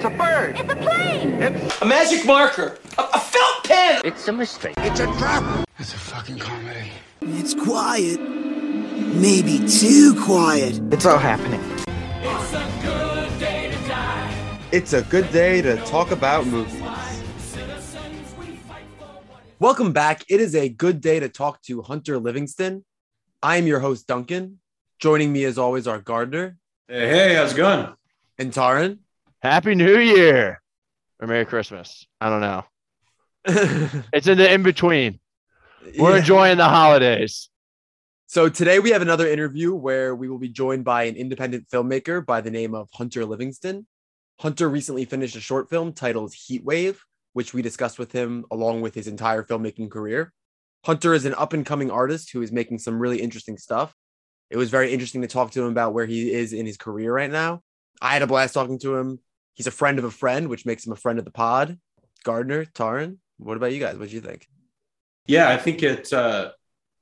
It's a bird. It's a plane. It's A magic marker. A, a felt pen. It's a mistake. It's a trap. It's a fucking comedy. It's quiet. Maybe too quiet. It's all happening. It's a good day to die. It's a good day to talk about movies. Welcome back. It is a good day to talk to Hunter Livingston. I am your host, Duncan. Joining me, as always, are Gardner Hey, hey, how's it going? and Taran. Happy New Year or Merry Christmas. I don't know. It's in the in between. We're Yeah. enjoying the holidays. So today we have another interview where we will be joined by an independent filmmaker by the name of Hunter Livingston. Hunter recently finished a short film titled Heat Wave, which we discussed with him along with his entire filmmaking career. Hunter is an up and coming artist who is making some really interesting stuff. It was very interesting to talk to him about where he is in his career right now. I had a blast talking to him. He's a friend of a friend, which makes him a friend of the pod. Gardner, Taran, what about you guys? What do you think? Yeah, I think it. Uh,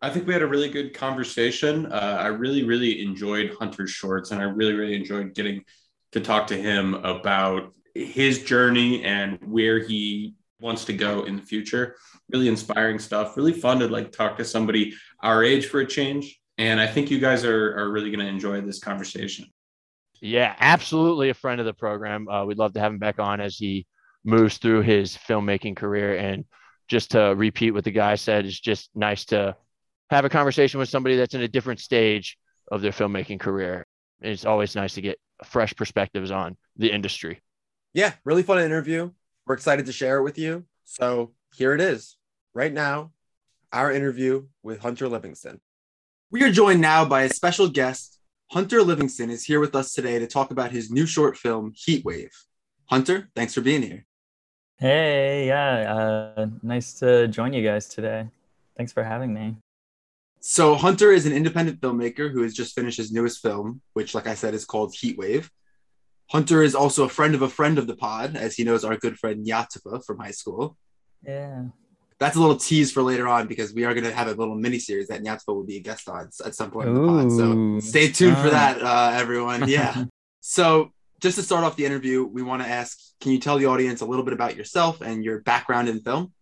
I think we had a really good conversation. Uh, I really, really enjoyed Hunter's shorts, and I really, really enjoyed getting to talk to him about his journey and where he wants to go in the future. Really inspiring stuff. Really fun to like talk to somebody our age for a change. And I think you guys are are really going to enjoy this conversation. Yeah, absolutely a friend of the program. Uh, we'd love to have him back on as he moves through his filmmaking career. And just to repeat what the guy said, it's just nice to have a conversation with somebody that's in a different stage of their filmmaking career. It's always nice to get fresh perspectives on the industry. yeah, really fun interview. We're excited to share it with you. So here it is, right now, our interview with Hunter Livingston. We are joined now by a special guest. Hunter Livingston is here with us today to talk about his new short film, Heat Wave. Hunter, thanks for being here. Hey, yeah, uh, nice to join you guys today. Thanks for having me. So, Hunter is an independent filmmaker who has just finished his newest film, which, like I said, is called Heat Wave. Hunter is also a friend of a friend of the pod, as he knows our good friend Yatifa from high school. Yeah. That's a little tease for later on because we are going to have a little mini series that Nyatva will be a guest on at some point in the pod. So stay tuned for that, uh, everyone. Yeah. so just to start off the interview, we want to ask can you tell the audience a little bit about yourself and your background in film?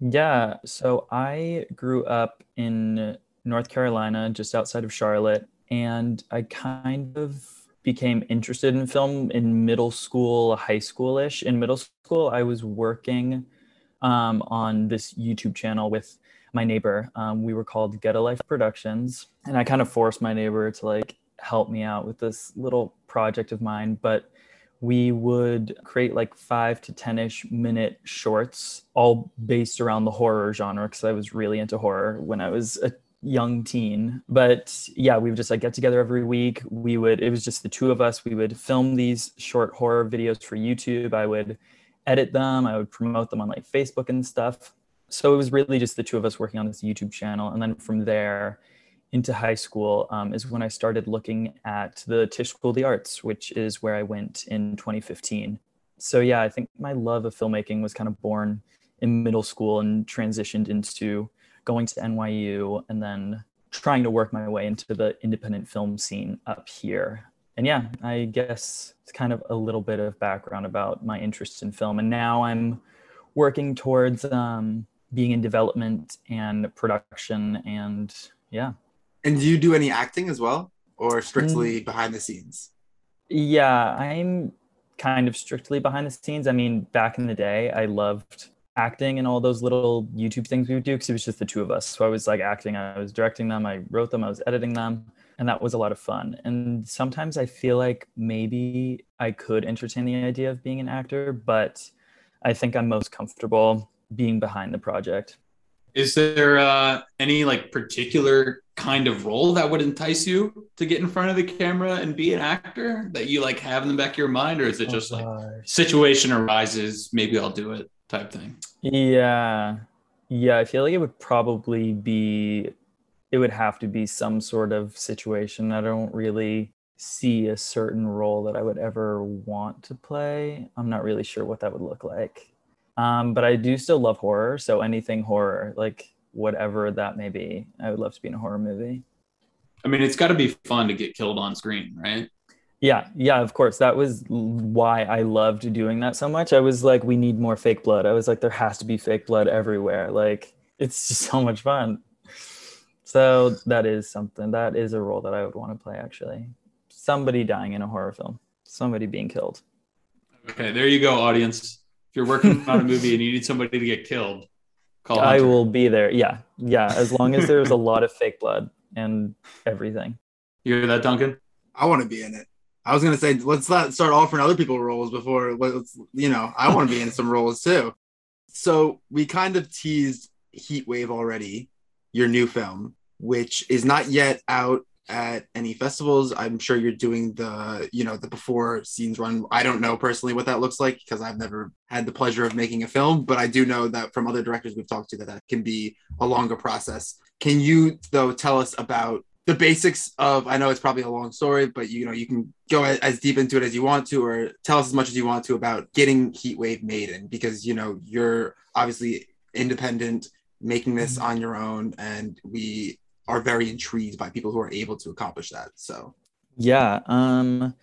Yeah, so I grew up in North Carolina, just outside of Charlotte, and I kind of became interested in film in middle school, high school-ish. In middle school, I was working um, on this YouTube channel with my neighbor. Um, we were called Get a Life Productions, and I kind of forced my neighbor to like help me out with this little project of mine, but we would create like five to 10 ish minute shorts, all based around the horror genre, because I was really into horror when I was a young teen. But yeah, we would just like get together every week. We would, it was just the two of us. We would film these short horror videos for YouTube. I would edit them, I would promote them on like Facebook and stuff. So it was really just the two of us working on this YouTube channel. And then from there, into high school um, is when I started looking at the Tisch School of the Arts, which is where I went in 2015. So yeah, I think my love of filmmaking was kind of born in middle school and transitioned into going to NYU and then trying to work my way into the independent film scene up here. And yeah, I guess it's kind of a little bit of background about my interest in film. And now I'm working towards um, being in development and production and yeah, And do you do any acting as well or strictly behind the scenes? Yeah, I'm kind of strictly behind the scenes. I mean, back in the day, I loved acting and all those little YouTube things we would do because it was just the two of us. So I was like acting, I was directing them, I wrote them, I was editing them, and that was a lot of fun. And sometimes I feel like maybe I could entertain the idea of being an actor, but I think I'm most comfortable being behind the project. Is there uh, any like particular kind of role that would entice you to get in front of the camera and be an actor that you like have in the back of your mind, or is it just like situation arises, maybe I'll do it type thing? Yeah. Yeah, I feel like it would probably be it would have to be some sort of situation. I don't really see a certain role that I would ever want to play. I'm not really sure what that would look like. Um, but I do still love horror, so anything horror, like whatever that may be, I would love to be in a horror movie. I mean, it's got to be fun to get killed on screen, right? Yeah, yeah, of course. That was why I loved doing that so much. I was like, we need more fake blood. I was like, there has to be fake blood everywhere. Like, it's just so much fun. So that is something. That is a role that I would want to play. Actually, somebody dying in a horror film, somebody being killed. Okay, there you go, audience. If you're working on a movie and you need somebody to get killed, call. I Hunter. will be there. Yeah, yeah. As long as there's a lot of fake blood and everything. You hear that, Duncan? I want to be in it. I was gonna say let's not start offering other people roles before let's you know I want to be in some roles too. So we kind of teased Heat Wave already, your new film, which is not yet out at any festivals. I'm sure you're doing the you know the before scenes run. I don't know personally what that looks like because I've never had the pleasure of making a film, but I do know that from other directors we've talked to that that can be a longer process. Can you though tell us about the basics of i know it's probably a long story but you know you can go as deep into it as you want to or tell us as much as you want to about getting heat wave made in because you know you're obviously independent making this mm-hmm. on your own and we are very intrigued by people who are able to accomplish that so Yeah. Um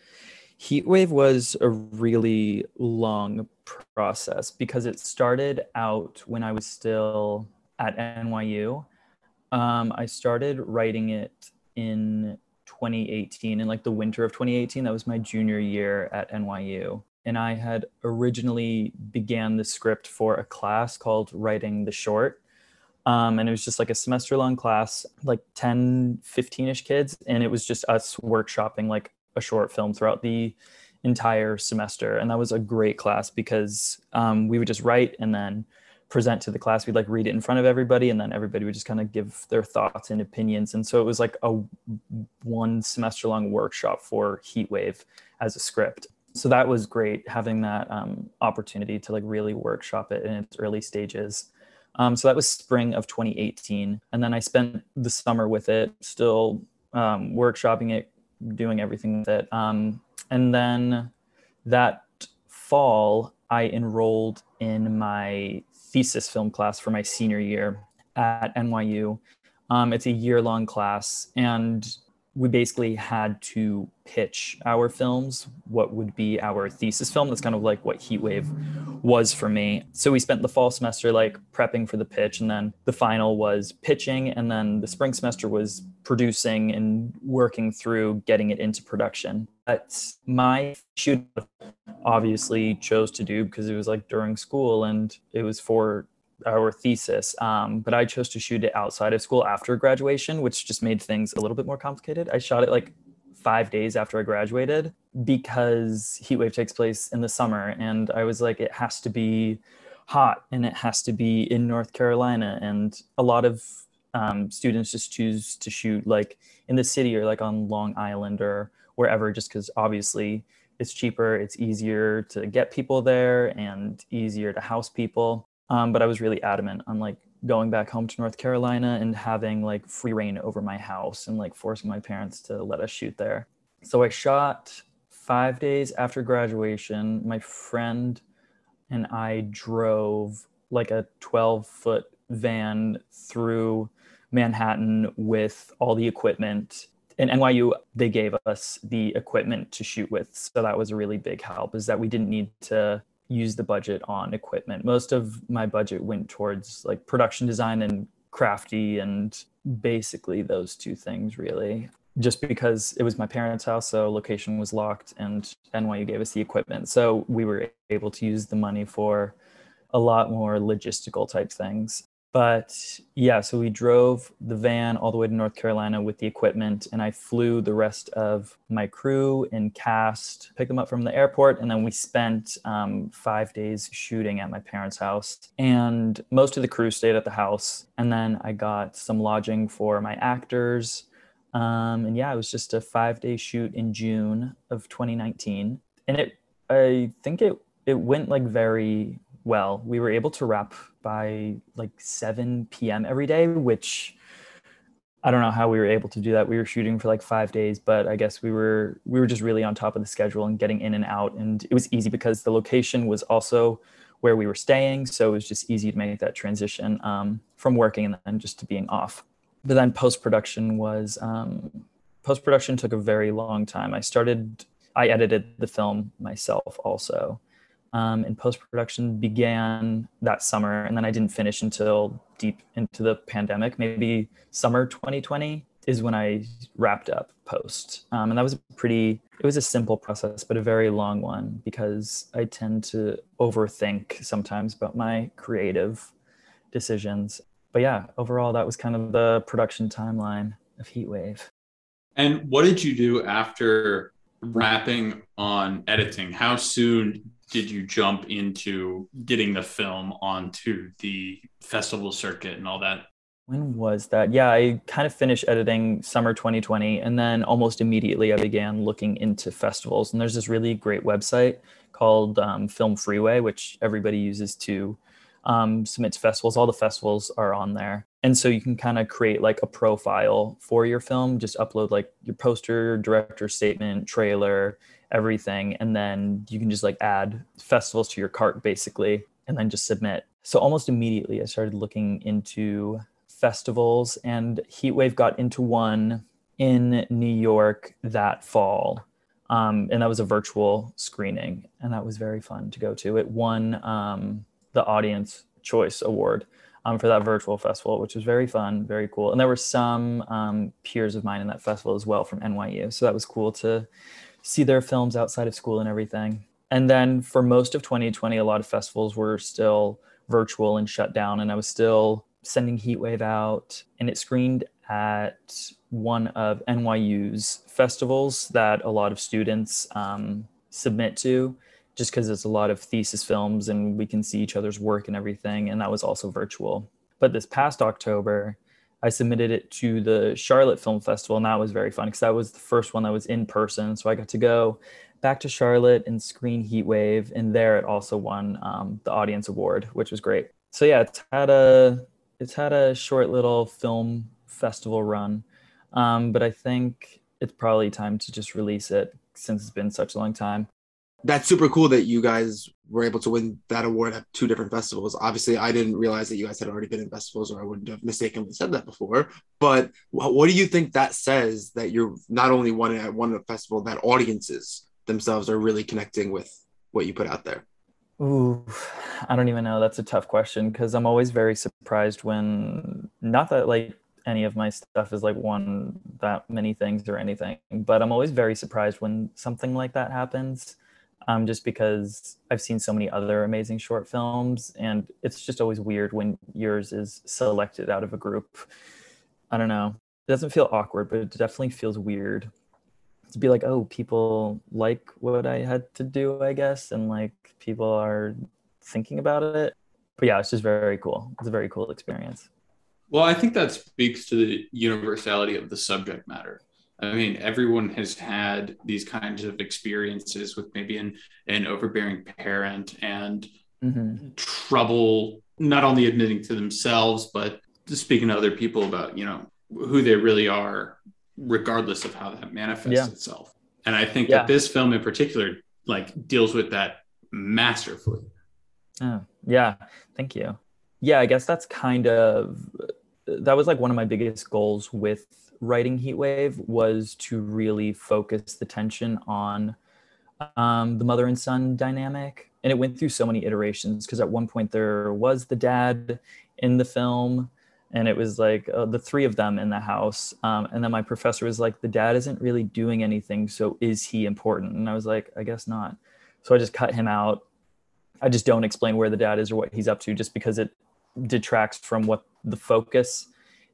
Heatwave was a really long process because it started out when I was still at NYU. Um, I started writing it in 2018, in like the winter of 2018. That was my junior year at NYU. And I had originally began the script for a class called Writing the Short. Um, and it was just like a semester long class, like 10, 15 ish kids. And it was just us workshopping like a short film throughout the entire semester. And that was a great class because um, we would just write and then present to the class. We'd like read it in front of everybody and then everybody would just kind of give their thoughts and opinions. And so it was like a one semester long workshop for Heatwave as a script. So that was great having that um, opportunity to like really workshop it in its early stages. Um, so that was spring of 2018. And then I spent the summer with it, still um, workshopping it, doing everything with it. Um, and then that fall, I enrolled in my thesis film class for my senior year at NYU. Um, it's a year long class, and we basically had to pitch our films, what would be our thesis film. That's kind of like what Heatwave was for me. So we spent the fall semester like prepping for the pitch, and then the final was pitching, and then the spring semester was producing and working through getting it into production. But my shoot obviously chose to do because it was like during school and it was for our thesis. Um, but I chose to shoot it outside of school after graduation, which just made things a little bit more complicated. I shot it like five days after I graduated because Heatwave takes place in the summer. And I was like, it has to be hot and it has to be in North Carolina. And a lot of um, students just choose to shoot like in the city or like on Long Island or wherever, just because obviously it's cheaper, it's easier to get people there and easier to house people. Um, but I was really adamant on like going back home to North Carolina and having like free reign over my house and like forcing my parents to let us shoot there. So I shot five days after graduation. My friend and I drove like a 12 foot van through Manhattan with all the equipment. In NYU, they gave us the equipment to shoot with. So that was a really big help, is that we didn't need to use the budget on equipment. Most of my budget went towards like production design and crafty and basically those two things really. Just because it was my parents' house, so location was locked and NYU gave us the equipment. So we were able to use the money for a lot more logistical type things. But yeah, so we drove the van all the way to North Carolina with the equipment, and I flew the rest of my crew and cast, picked them up from the airport, and then we spent um, five days shooting at my parents' house. And most of the crew stayed at the house, and then I got some lodging for my actors. Um, and yeah, it was just a five day shoot in June of 2019, and it, I think it it went like very well. We were able to wrap by like 7 p.m. every day, which I don't know how we were able to do that. We were shooting for like five days, but I guess we were we were just really on top of the schedule and getting in and out. And it was easy because the location was also where we were staying, so it was just easy to make that transition um, from working and then just to being off. But then post production was um, post production took a very long time. I started I edited the film myself also. Um, and post production began that summer, and then I didn't finish until deep into the pandemic. Maybe summer 2020 is when I wrapped up post, um, and that was a pretty. It was a simple process, but a very long one because I tend to overthink sometimes about my creative decisions. But yeah, overall, that was kind of the production timeline of Heatwave. And what did you do after wrapping on editing? How soon did you jump into getting the film onto the festival circuit and all that? When was that? Yeah, I kind of finished editing summer 2020, and then almost immediately I began looking into festivals. And there's this really great website called um, Film Freeway, which everybody uses to um, submit to festivals. All the festivals are on there. And so you can kind of create like a profile for your film, just upload like your poster, director statement, trailer, everything. And then you can just like add festivals to your cart basically, and then just submit. So almost immediately I started looking into festivals and Heatwave got into one in New York that fall. Um, and that was a virtual screening and that was very fun to go to. It won um, the Audience Choice Award um, for that virtual festival, which was very fun, very cool. And there were some um, peers of mine in that festival as well from NYU. So that was cool to see their films outside of school and everything. And then for most of 2020, a lot of festivals were still virtual and shut down. And I was still sending Heatwave out, and it screened at one of NYU's festivals that a lot of students um, submit to just because it's a lot of thesis films and we can see each other's work and everything. And that was also virtual. But this past October, I submitted it to the Charlotte Film Festival, and that was very fun because that was the first one that was in person. So I got to go back to Charlotte and screen Heatwave, and there it also won um, the Audience Award, which was great. So yeah, it's had a it's had a short little film festival run, um, but I think it's probably time to just release it since it's been such a long time that's super cool that you guys were able to win that award at two different festivals. Obviously, I didn't realize that you guys had already been in festivals, or I wouldn't have mistakenly said that before. But what do you think that says that you're not only won at one festival, that audiences themselves are really connecting with what you put out there? Ooh, I don't even know. That's a tough question because I'm always very surprised when, not that like any of my stuff is like won that many things or anything, but I'm always very surprised when something like that happens um, just because I've seen so many other amazing short films, and it's just always weird when yours is selected out of a group. I don't know. It doesn't feel awkward, but it definitely feels weird to be like, oh, people like what I had to do, I guess, and like people are thinking about it. But yeah, it's just very cool. It's a very cool experience. Well, I think that speaks to the universality of the subject matter. I mean, everyone has had these kinds of experiences with maybe an, an overbearing parent and mm-hmm. trouble not only admitting to themselves, but speaking to other people about, you know, who they really are, regardless of how that manifests yeah. itself. And I think yeah. that this film in particular, like, deals with that masterfully. Oh, yeah. Thank you. Yeah, I guess that's kind of that was like one of my biggest goals with writing Heatwave was to really focus the tension on um, the mother and son dynamic. And it went through so many iterations because at one point there was the dad in the film, and it was like uh, the three of them in the house. Um, and then my professor was like, The dad isn't really doing anything. So is he important? And I was like, I guess not. So I just cut him out. I just don't explain where the dad is or what he's up to just because it detracts from what the focus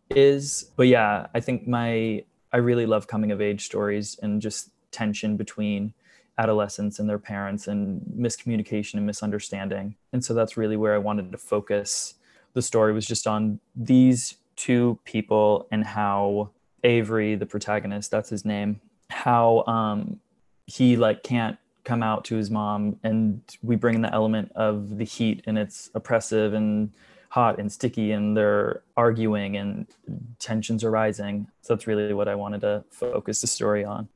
is. But yeah, I think my I really love coming of age stories and just tension between adolescents and their parents and miscommunication and misunderstanding. And so that's really where I wanted to focus the story was just on these two people and how Avery, the protagonist, that's his name, how um he like can't come out to his mom and we bring in the element of the heat and it's oppressive and hot and sticky and they're arguing and tensions are rising. So that's really what I wanted to focus the story on.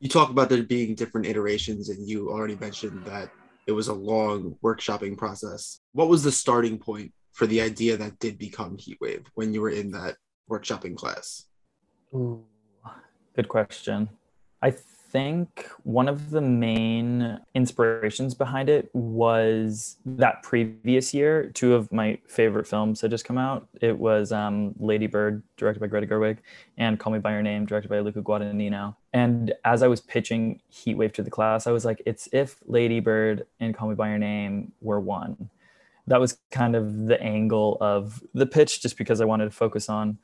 You talk about there being different iterations, and you already mentioned that it was a long workshopping process. What was the starting point for the idea that did become Heatwave when you were in that workshopping class? Ooh, good question. I think one of the main inspirations behind it was that previous year, two of my favorite films had just come out. It was um, Lady Bird, directed by Greta Gerwig, and Call Me By Your Name, directed by Luca Guadagnino. And as I was pitching Heatwave to the class, I was like, it's if Lady Bird and Call Me By Your Name were one. That was kind of the angle of the pitch, just because I wanted to focus on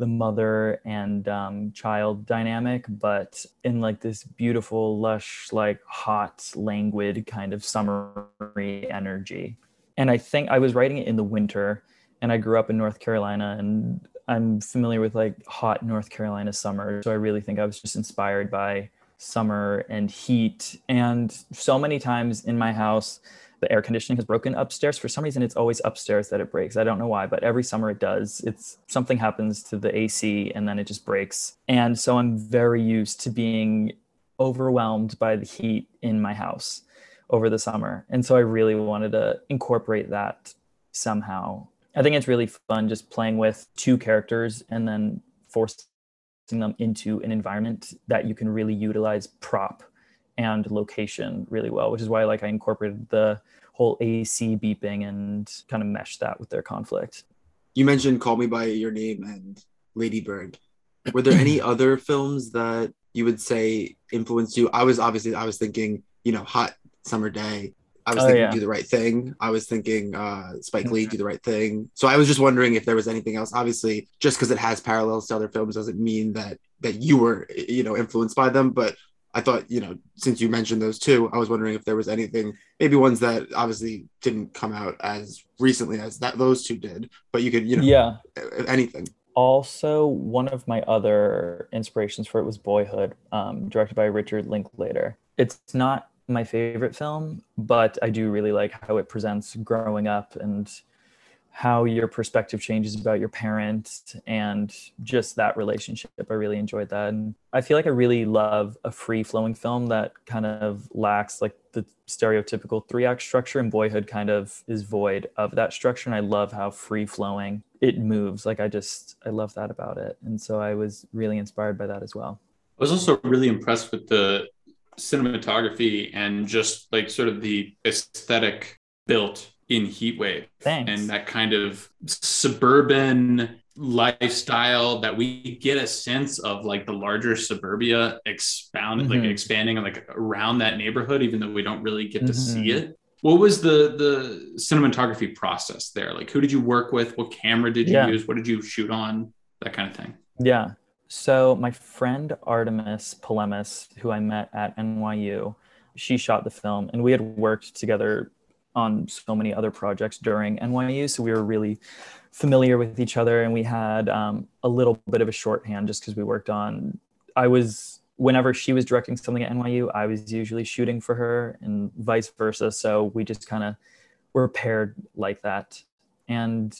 the mother and um, child dynamic, but in like this beautiful, lush, like hot, languid kind of summery energy. And I think I was writing it in the winter, and I grew up in North Carolina, and I'm familiar with like hot North Carolina summer. So I really think I was just inspired by summer and heat. And so many times in my house, the air conditioning has broken upstairs. For some reason, it's always upstairs that it breaks. I don't know why, but every summer it does. It's something happens to the AC and then it just breaks. And so I'm very used to being overwhelmed by the heat in my house over the summer. And so I really wanted to incorporate that somehow. I think it's really fun just playing with two characters and then forcing them into an environment that you can really utilize prop and location really well, which is why like I incorporated the whole AC beeping and kind of meshed that with their conflict. You mentioned Call Me by Your Name and Lady Bird. Were there any other films that you would say influenced you? I was obviously I was thinking, you know, Hot Summer Day. I was Oh, thinking yeah. Do the Right Thing. I was thinking uh, Spike Lee Do the Right Thing. So I was just wondering if there was anything else. Obviously, just because it has parallels to other films doesn't mean that that you were you know influenced by them. But I thought you know since you mentioned those two, I was wondering if there was anything, maybe ones that obviously didn't come out as recently as that those two did, but you could you know Yeah. anything. Also, one of my other inspirations for it was Boyhood, um, directed by Richard Linklater. It's not my favorite film, but I do really like how it presents growing up and how your perspective changes about your parent and just that relationship. I really enjoyed that. And I feel like I really love a free flowing film that kind of lacks like the stereotypical three act structure, and Boyhood kind of is void of that structure. And I love how free flowing it moves. Like I just, I love that about it. And so I was really inspired by that as well. I was also really impressed with the cinematography and just like sort of the aesthetic built in Heatwave Thanks. and that kind of suburban lifestyle that we get a sense of like the larger suburbia expound like Mhm. expanding like around that neighborhood even though we don't really get to see Mhm. it what was the the cinematography process there like who did you work with what camera did you Yeah. use what did you shoot on that kind of thing Yeah. So my friend Artemis Polemis, who I met at NYU, she shot the film, and we had worked together on so many other projects during NYU. So we were really familiar with each other, and we had um, a little bit of a shorthand just because we worked on. I was whenever she was directing something at NYU, I was usually shooting for her, and vice versa. So we just kind of were paired like that, and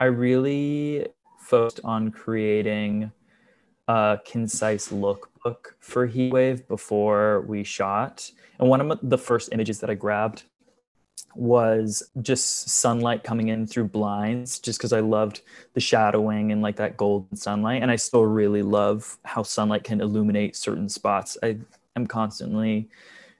I really focused on creating a concise lookbook for Heatwave before we shot. And one of the first images that I grabbed was just sunlight coming in through blinds, just because I loved the shadowing and like that golden sunlight. And I still really love how sunlight can illuminate certain spots. I am constantly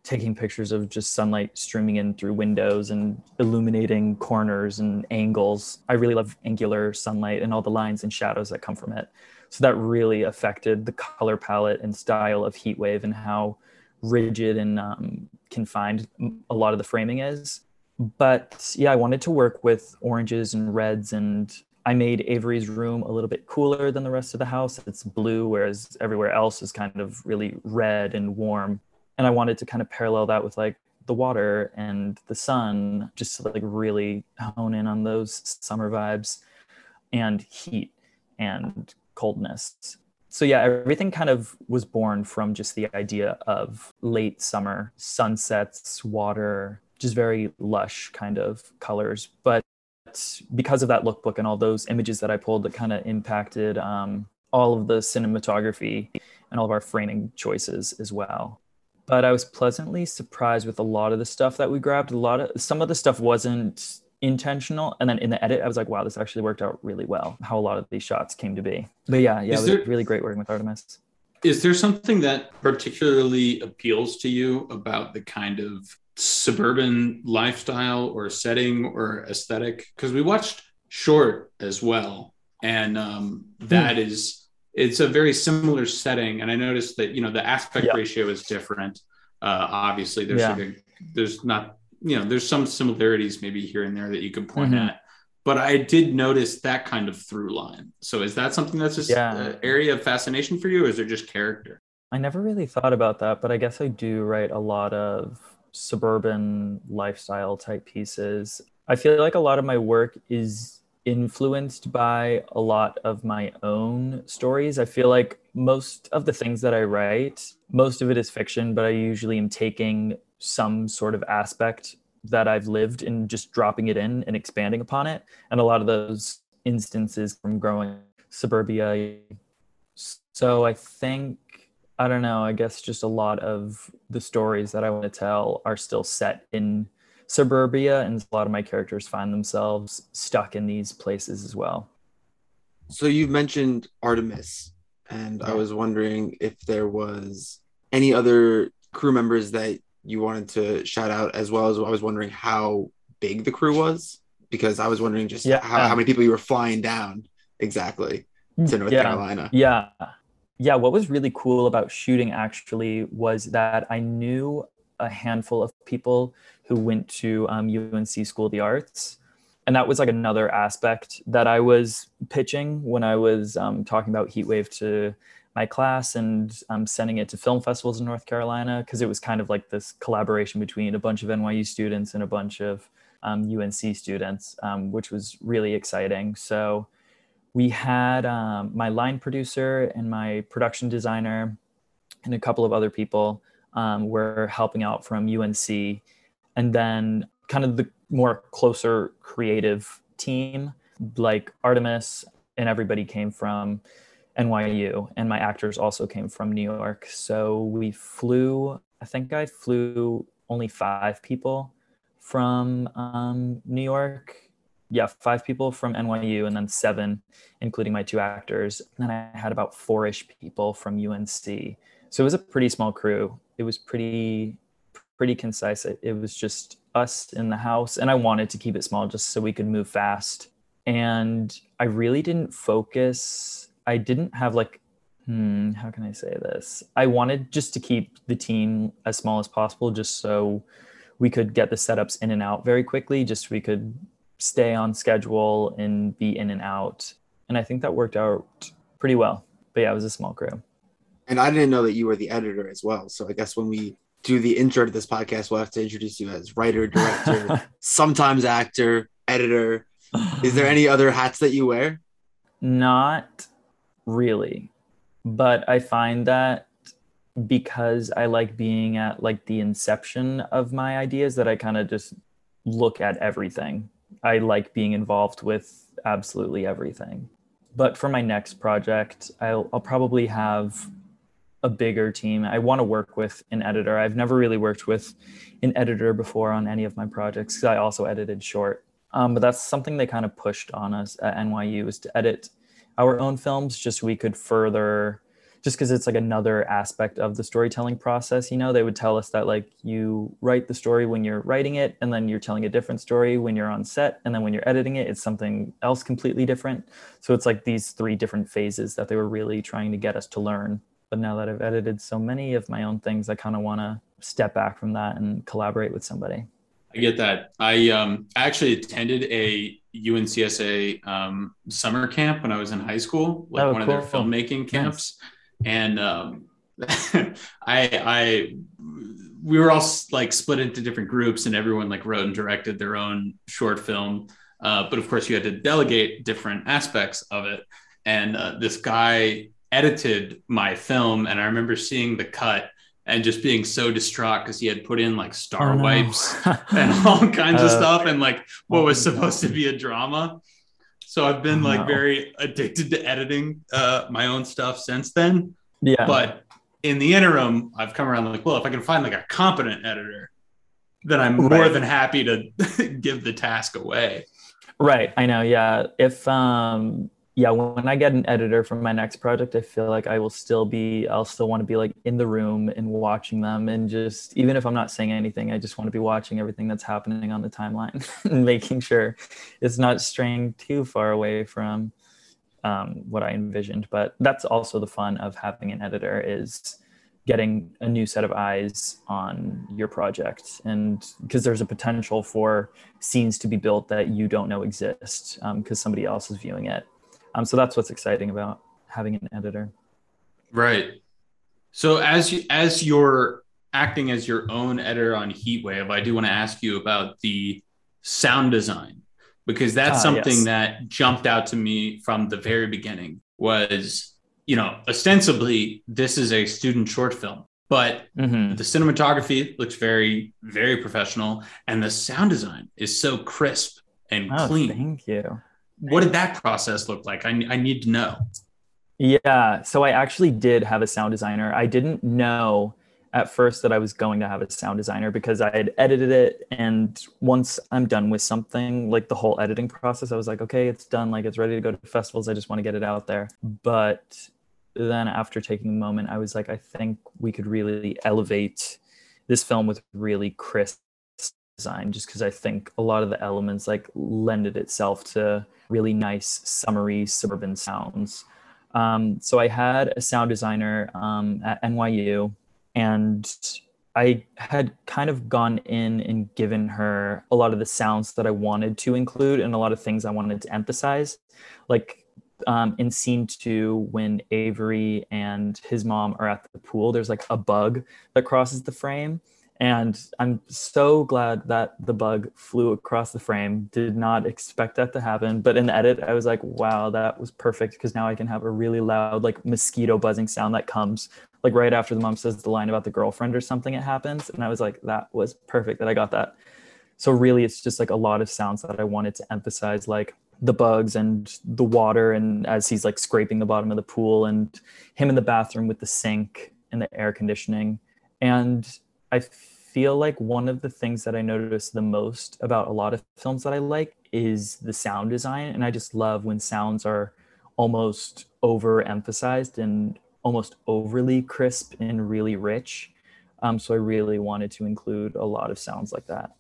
taking pictures of just sunlight streaming in through windows and illuminating corners and angles. I really love angular sunlight and all the lines and shadows that come from it. So that really affected the color palette and style of Heatwave and how rigid and um, confined a lot of the framing is. But yeah, I wanted to work with oranges and reds and I made Avery's room a little bit cooler than the rest of the house. It's blue, whereas everywhere else is kind of really red and warm. And I wanted to kind of parallel that with like the water and the sun, just to like really hone in on those summer vibes and heat and coldness. So yeah, everything kind of was born from just the idea of late summer, sunsets, water, just very lush kind of colors. But because of that lookbook and all those images that I pulled, that kind of impacted um, all of the cinematography and all of our framing choices as well. But I was pleasantly surprised with a lot of the stuff that we grabbed. A lot of some of the stuff wasn't intentional, and then in the edit, I was like, "Wow, this actually worked out really well." How a lot of these shots came to be. But yeah, yeah, Is it was there- really great working with Artemis. Is there something that particularly appeals to you about the kind of suburban lifestyle or setting or aesthetic? Because we watched Short as well, and um, that Hmm. is it's a very similar setting. And I noticed that you know the aspect Yeah. ratio is different. Uh, obviously, there's Yeah. a, there's not you know there's some similarities maybe here and there that you could point Mhm. at. But I did notice that kind of through line. So is that something that's just Yeah. an area of fascination for you, or is it just character? I never really thought about that, but I guess I do write a lot of suburban lifestyle type pieces. I feel like a lot of my work is influenced by a lot of my own stories. I feel like most of the things that I write, most of it is fiction, but I usually am taking some sort of aspect that I've lived and just dropping it in and expanding upon it. And a lot of those instances from growing suburbia. So I think I don't know. I guess just a lot of the stories that I want to tell are still set in suburbia, and a lot of my characters find themselves stuck in these places as well. So you've mentioned Artemis, and I was wondering if there was any other crew members that you wanted to shout out, as well as I was wondering how big the crew was, because I was wondering just Yeah. how, how many people you were flying down exactly to North Yeah. Carolina. Yeah. Yeah. What was really cool about shooting actually was that I knew a handful of people who went to um, UNC School of the Arts. And that was like another aspect that I was pitching when I was um, talking about Heatwave to my class and um, sending it to film festivals in North Carolina because it was kind of like this collaboration between a bunch of NYU students and a bunch of um, UNC students, um, which was really exciting. So we had um, my line producer and my production designer and a couple of other people um, were helping out from UNC. And then kind of the more closer creative team, like Artemis and everybody came from NYU, and my actors also came from New York. So we flew, I think I flew only five people from um, New York. Yeah, five people from NYU, and then seven, including my two actors. And then I had about four ish people from UNC. So it was a pretty small crew. It was pretty, pretty concise. It, it was just us in the house, and I wanted to keep it small just so we could move fast. And I really didn't focus. I didn't have like, hmm, how can I say this? I wanted just to keep the team as small as possible, just so we could get the setups in and out very quickly, just so we could stay on schedule and be in and out. And I think that worked out pretty well. But yeah, it was a small crew. And I didn't know that you were the editor as well. So I guess when we do the intro to this podcast, we'll have to introduce you as writer, director, sometimes actor, editor. Is there any other hats that you wear? Not really. But I find that because I like being at like the inception of my ideas that I kind of just look at everything. I like being involved with absolutely everything. But for my next project, I'll, I'll probably have a bigger team. I want to work with an editor. I've never really worked with an editor before on any of my projects because I also edited short. Um, but that's something they kind of pushed on us at NYU is to edit our own films just so we could further just because it's like another aspect of the storytelling process you know? They would tell us that like you write the story when you're writing it and then you're telling a different story when you're on set and then when you're editing it it's something else completely different. So it's like these three different phases that they were really trying to get us to learn. But now that i've edited so many of my own things i kind of want to step back from that and collaborate with somebody. I get that. I um, actually attended a UNCSA um, summer camp when I was in high school, like Oh, one of their filmmaking camps, and um, I, I, we were all like split into different groups, and everyone like wrote and directed their own short film. Uh, but of course, you had to delegate different aspects of it. And uh, this guy edited my film, and I remember seeing the cut and just being so distraught because he had put in like star Oh, no. wipes and all kinds of Uh, stuff and like what was oh, supposed to be a drama. So I've been like no. very addicted to editing uh, my own stuff since then. yeah But in the interim, I've come around like, well, if I can find like a competent editor, then I'm more Right. than happy to give the task away. Right, I know. Yeah, if um, yeah, when I get an editor for my next project, I feel like I will still be, I'll still want to be like in the room and watching them. And just, even if I'm not saying anything, I just want to be watching everything that's happening on the timeline and making sure it's not straying too far away from um, what I envisioned. But that's also the fun of having an editor is getting a new set of eyes on your project and because there's a potential for scenes to be built that you don't know exist because um, somebody else is viewing it um, so that's what's exciting about having an editor right so as you as you're acting as your own editor on heatwave i do want to ask you about the sound design because that's uh, something yes. that jumped out to me from the very beginning was you know, ostensibly this is a student short film, but mm-hmm. the cinematography looks very, very professional, and the sound design is so crisp and oh, clean. Thank you. What did that process look like? I, I need to know. Yeah, so I actually did have a sound designer. I didn't know at first that I was going to have a sound designer because I had edited it. And once I'm done with something, like the whole editing process, I was like, okay, it's done. Like it's ready to go to festivals. I just want to get it out there. But then after taking a moment, I was like, I think we could really elevate this film with really crisp design, just because I think a lot of the elements like lended itself to really nice, summery suburban sounds. Um, so I had a sound designer um, at NYU, and I had kind of gone in and given her a lot of the sounds that I wanted to include and a lot of things I wanted to emphasize. Like um, in scene two when Avery and his mom are at the pool, there's like a bug that crosses the frame. And I'm so glad that the bug flew across the frame. Did not expect that to happen. But in the edit, I was like, wow, that was perfect because now I can have a really loud, like mosquito buzzing sound that comes like right after the mom says the line about the girlfriend or something, it happens. And I was like, that was perfect that I got that. So really, it's just like a lot of sounds that I wanted to emphasize, like the bugs and the water and as he's like scraping the bottom of the pool and him in the bathroom with the sink and the air conditioning and i feel like one of the things that i notice the most about a lot of films that i like is the sound design and i just love when sounds are almost overemphasized and almost overly crisp and really rich um, so i really wanted to include a lot of sounds like that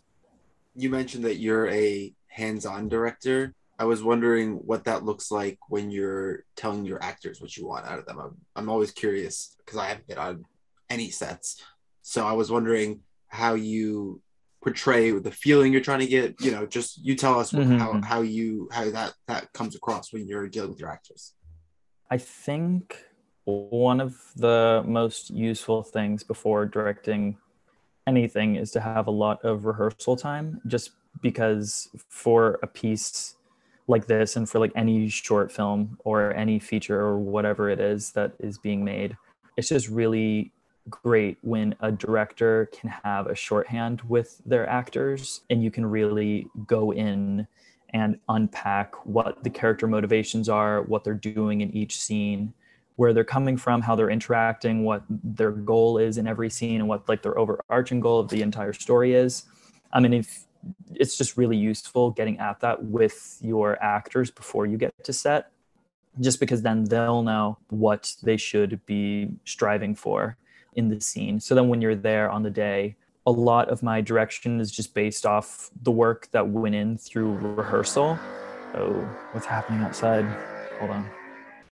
you mentioned that you're a hands-on director I was wondering what that looks like when you're telling your actors what you want out of them. I'm, I'm always curious because I haven't been on any sets. So I was wondering how you portray the feeling you're trying to get, you know, just you tell us mm-hmm. how, how you, how that, that comes across when you're dealing with your actors. I think one of the most useful things before directing anything is to have a lot of rehearsal time just because for a piece like this and for like any short film or any feature or whatever it is that is being made it's just really great when a director can have a shorthand with their actors and you can really go in and unpack what the character motivations are what they're doing in each scene where they're coming from how they're interacting what their goal is in every scene and what like their overarching goal of the entire story is. I mean if it's just really useful getting at that with your actors before you get to set just because then they'll know what they should be striving for in the scene. So then when you're there on the day a lot of my direction is just based off the work that went in through rehearsal. Oh what's happening outside? Hold on.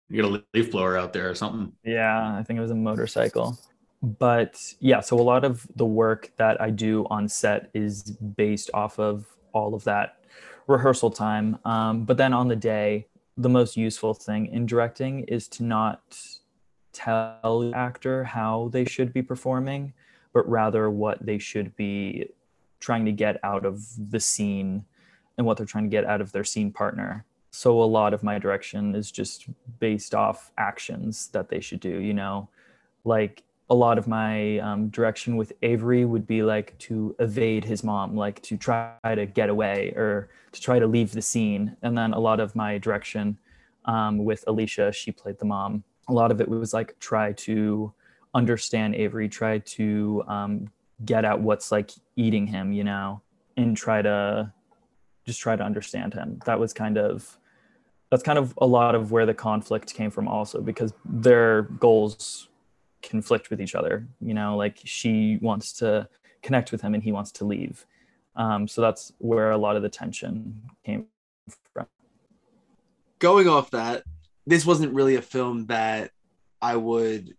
You got a leaf blower out there or something? Yeah i think it was a motorcycle. But yeah, so a lot of the work that I do on set is based off of all of that rehearsal time. Um, but then on the day, the most useful thing in directing is to not tell the actor how they should be performing, but rather what they should be trying to get out of the scene and what they're trying to get out of their scene partner. So a lot of my direction is just based off actions that they should do, you know, like a lot of my um, direction with Avery would be like to evade his mom, like to try to get away or to try to leave the scene. And then a lot of my direction um, with Alicia, she played the mom. A lot of it was like try to understand Avery, try to um, get at what's like eating him, you know, and try to just try to understand him. That was kind of that's kind of a lot of where the conflict came from also because their goals conflict with each other you know like she wants to connect with him and he wants to leave um, so that's where a lot of the tension came from going off that, this wasn't really a film that I would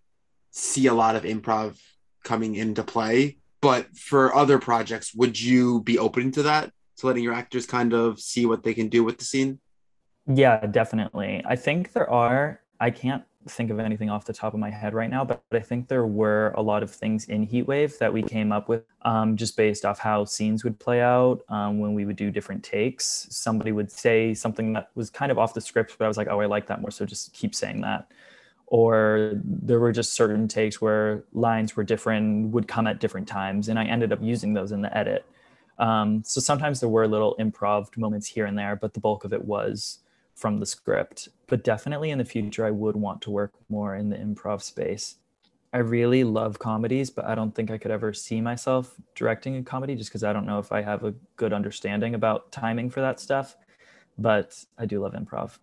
see a lot of improv coming into play. But for other projects, would you be open to that? To letting your actors kind of see what they can do with the scene? Yeah, definitely. I think there are, I can't think of anything off the top of my head right now, but I think there were a lot of things in Heatwave that we came up with um, just based off how scenes would play out um, when we would do different takes. Somebody would say something that was kind of off the script, but I was like, oh, I like that more, so just keep saying that. Or there were just certain takes where lines were different, would come at different times, and I ended up using those in the edit. Um, so sometimes there were little improv moments here and there, but the bulk of it was from the script. But definitely in the future, I would want to work more in the improv space. I really love comedies, but I don't think I could ever see myself directing a comedy just because I don't know if I have a good understanding about timing for that stuff. But I do love improv.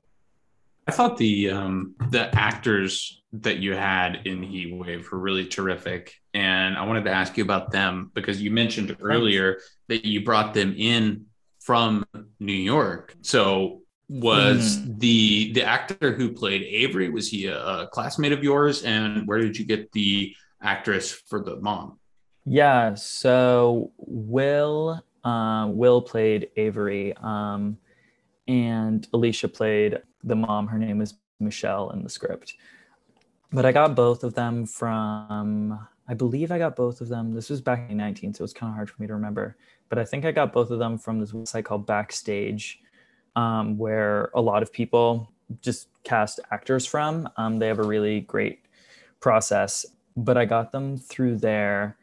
I thought the um, the actors that you had in Heat Wave were really terrific, and I wanted to ask you about them because you mentioned earlier that you brought them in from New York. So was mm. the the actor who played Avery was he a, a, classmate of yours? And where did you get the actress for the mom? Yeah so will uh, will played Avery um, and Alicia played the mom. Her name is Michelle in the script. But I got both of them from I believe I got both of them. This was back in 19 so it's kind of hard for me to remember. But I think I got both of them from this website called Backstage um, where a lot of people just cast actors from. Um, they have a really great process, but I got them through there.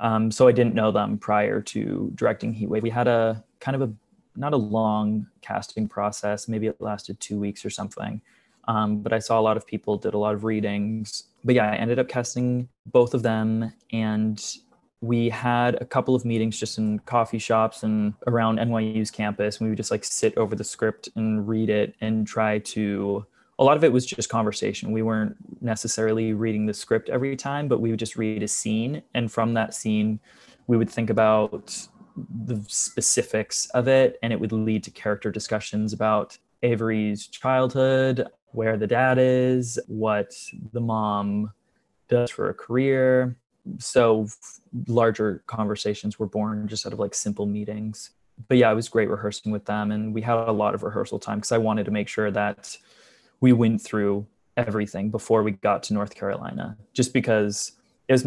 Um, so I didn't know them prior to directing Heatwave. We had a kind of a not a long casting process. Maybe it lasted two weeks or something. Um, but I saw a lot of people did a lot of readings. But yeah, I ended up casting both of them, and we had a couple of meetings just in coffee shops and around NYU's campus. And we would just like sit over the script and read it and try to. A lot of it was just conversation. We weren't necessarily reading the script every time, but we would just read a scene. And from that scene, we would think about the specifics of it. And it would lead to character discussions about Avery's childhood, where the dad is, what the mom does for a career, so larger conversations were born just out of like simple meetings. But yeah it was great rehearsing with them and we had a lot of rehearsal time because i wanted to make sure that we went through everything before we got to north carolina just because it was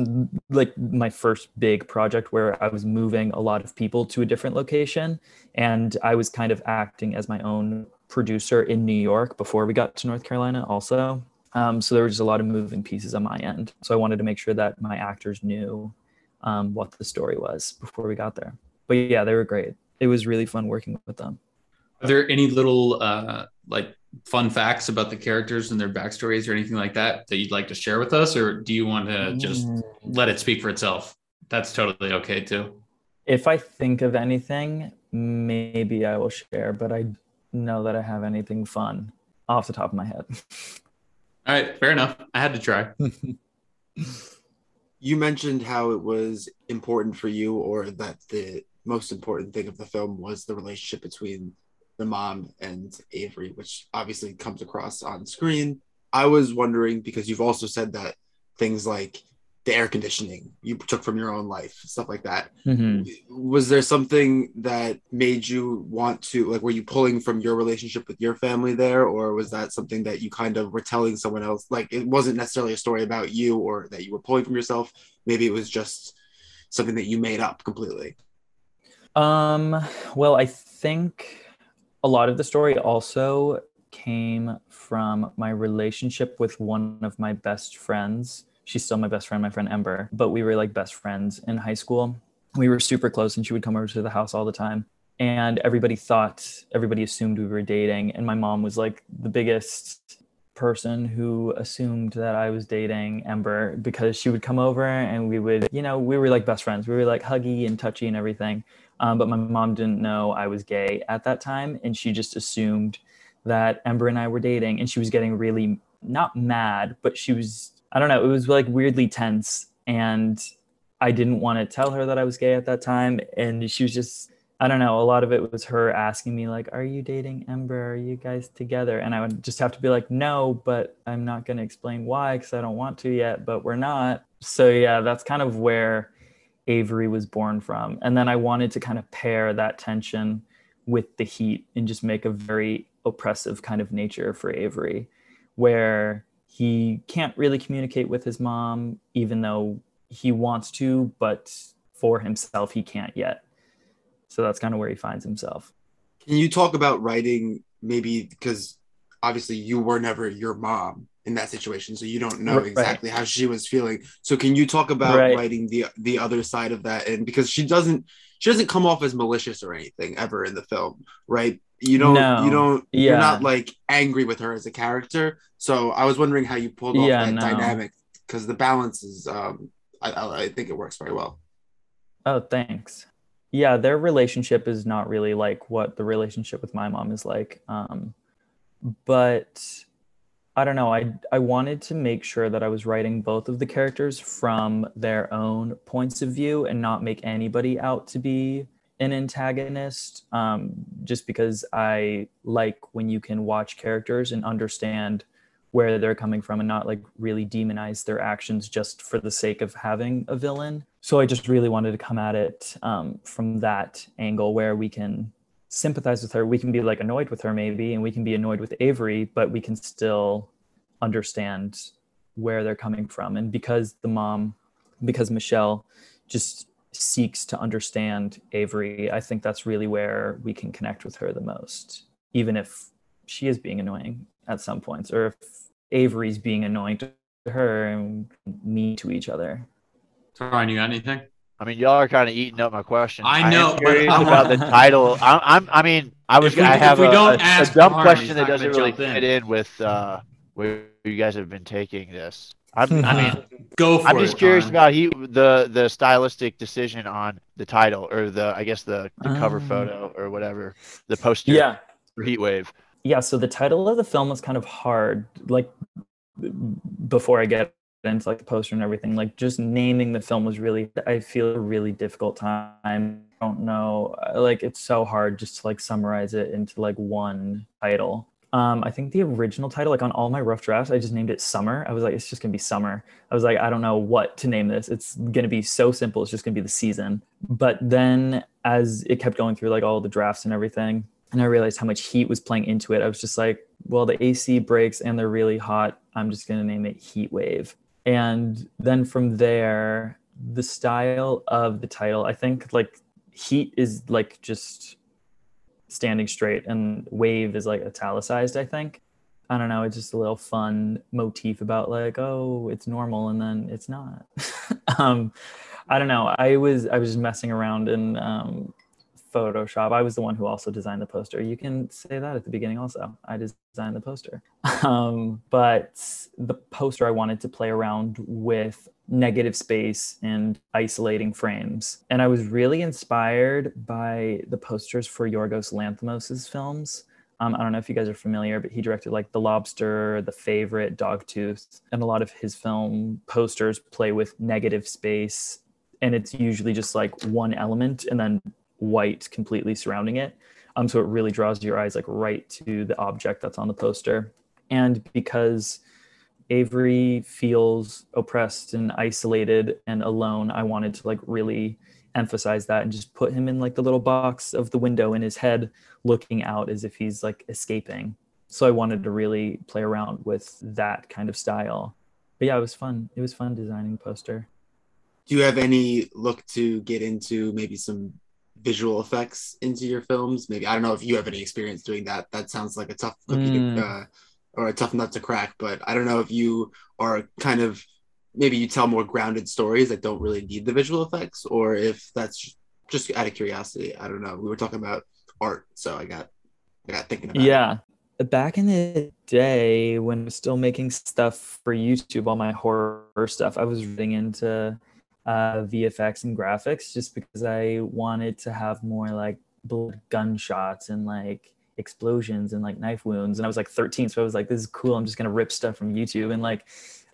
like my first big project where i was moving a lot of people to a different location and i was kind of acting as my own producer in new york before we got to north carolina also um, so there was just a lot of moving pieces on my end. So I wanted to make sure that my actors knew um, what the story was before we got there. But yeah, they were great. It was really fun working with them. Are there any little uh, like fun facts about the characters and their backstories or anything like that that you'd like to share with us, or do you want to just mm. let it speak for itself? That's totally okay too. If I think of anything, maybe I will share, but I know that I have anything fun off the top of my head. All right, fair enough. I had to try. you mentioned how it was important for you, or that the most important thing of the film was the relationship between the mom and Avery, which obviously comes across on screen. I was wondering because you've also said that things like the air conditioning you took from your own life, stuff like that. Mm-hmm. Was there something that made you want to like? Were you pulling from your relationship with your family there, or was that something that you kind of were telling someone else? Like it wasn't necessarily a story about you, or that you were pulling from yourself. Maybe it was just something that you made up completely. Um. Well, I think a lot of the story also came from my relationship with one of my best friends she's still my best friend, my friend Ember, but we were like best friends in high school. We were super close and she would come over to the house all the time. And everybody thought, everybody assumed we were dating. And my mom was like the biggest person who assumed that I was dating Ember because she would come over and we would, you know, we were like best friends. We were like huggy and touchy and everything. Um, but my mom didn't know I was gay at that time. And she just assumed that Ember and I were dating, and she was getting really not mad, but she was I don't know, it was like weirdly tense, and I didn't want to tell her that I was gay at that time, and she was just I don't know. A lot of it was her asking me like, "Are you dating Ember? Are you guys together?" And I would just have to be like, "No," but I'm not going to explain why because I don't want to yet. But we're not. So yeah, that's kind of where Avery was born from. And then I wanted to kind of pair that tension with the heat and just make a very oppressive kind of nature for Avery, where he can't really communicate with his mom, even though he wants to, but for himself, he can't yet so that's kind of where he finds himself. Can you talk about writing maybe because obviously you were never your mom in that situation, so you don't know Right. exactly how she was feeling. So can you talk about Right. writing the the other side of that? And because she doesn't she doesn't come off as malicious or anything ever in the film, right? You don't No. you don't you're not like angry with her as a character. So I was wondering how you pulled off Yeah, that no. dynamic because the balance is um I, I I think it works very well. Oh, thanks. Yeah, their relationship is not really like what the relationship with my mom is like. Um, but I don't know. I I wanted to make sure that I was writing both of the characters from their own points of view and not make anybody out to be an antagonist. Um, just because I like when you can watch characters and understand where they're coming from and not like really demonize their actions just for the sake of having a villain. So I just really wanted to come at it um, from that angle where we can sympathize with her. We can be like annoyed with her maybe, and we can be annoyed with Avery, but we can still understand where they're coming from. And because the mom, because Michelle just seeks to understand Avery, I think that's really where we can connect with her the most, even if she is being annoying at some points, or if Avery's being annoying to her and mean to each other. Ryan, you got anything? I mean, y'all are kind of eating up my question. I know, am but curious I'm- about the title. I'm, I'm. I mean, I was. If we- I if have we a, don't a- a ask dumb Harmon, question that doesn't really in. fit in with uh, where you guys have been taking this. I'm, I mean, Go for I'm it. just curious Ryan. about he the the stylistic decision on the title or the I guess the the cover Um, photo or whatever the poster Yeah. for Heatwave. yeah so the title of the film was kind of hard like before i get into like the poster and everything like just naming the film was really i feel a really difficult time i don't know uh, like it's so hard just to like summarize it into like one title um i think the original title like on all my rough drafts i just named it summer i was like it's just gonna be summer i was like i don't know what to name this it's gonna be so simple it's just gonna be the season but then as it kept going through like all the drafts and everything and I realized how much heat was playing into it. I was just like, well, the AC breaks and they're really hot. I'm just to name it Heat Wave. And then from there, the style of the title, I think like heat is like just standing straight and wave is like italicized, I think. I don't know, it's just a little fun motif about like, oh, it's normal and then it's not. um, I don't know. I was I was just messing around in um, Photoshop. I was the one who also designed the poster. You can say that at the beginning also. I designed the poster. Um, but the poster I wanted to play around with negative space and isolating frames. And I was really inspired by the posters for Yorgos Lanthimos' films. Um, I don't know if you guys are familiar, but he directed like The Lobster, The Favorite, Dogtooth, and a lot of his film posters play with negative space. And it's usually just like one element and then white completely surrounding it. Um, so it really draws your eyes like right to the object that's on the poster. And because Avery feels oppressed and isolated and alone, I wanted to like really emphasize that and just put him in like the little box of the window in his head, looking out as if he's like escaping. So I wanted to really play around with that kind of style. But yeah, it was fun. It was fun designing the poster. Do you have any look to get into maybe some visual effects into your films? Maybe I don't know if you have any experience doing that. That sounds like a tough cookie Mm. to, uh, or a tough nut to crack. But I don't know if you are kind of maybe you tell more grounded stories that don't really need the visual effects, or if that's just out of curiosity. I don't know. We were talking about art, so I got I got thinking about it. Yeah. Back in the day when I was still making stuff for YouTube, all my horror stuff, I was getting into uh, VFX and graphics just because I wanted to have more like blood gunshots and like explosions and like knife wounds. And I was like 13, so I was like, this is cool. I'm just gonna rip stuff from YouTube and like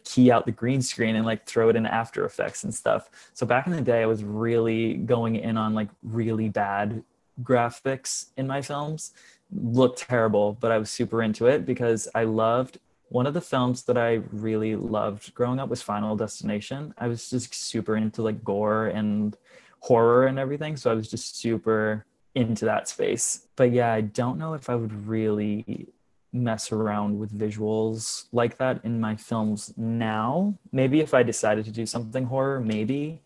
key out the green screen and like throw it in After Effects and stuff. So back in the day, I was really going in on like really bad graphics in my films. Looked terrible, but I was super into it because I loved one of the films that I really loved growing up was Final Destination. I was just super into like gore and horror and everything. So I was just super into that space. But yeah, I don't know if I would really mess around with visuals like that in my films now. Maybe if I decided to do something horror, maybe.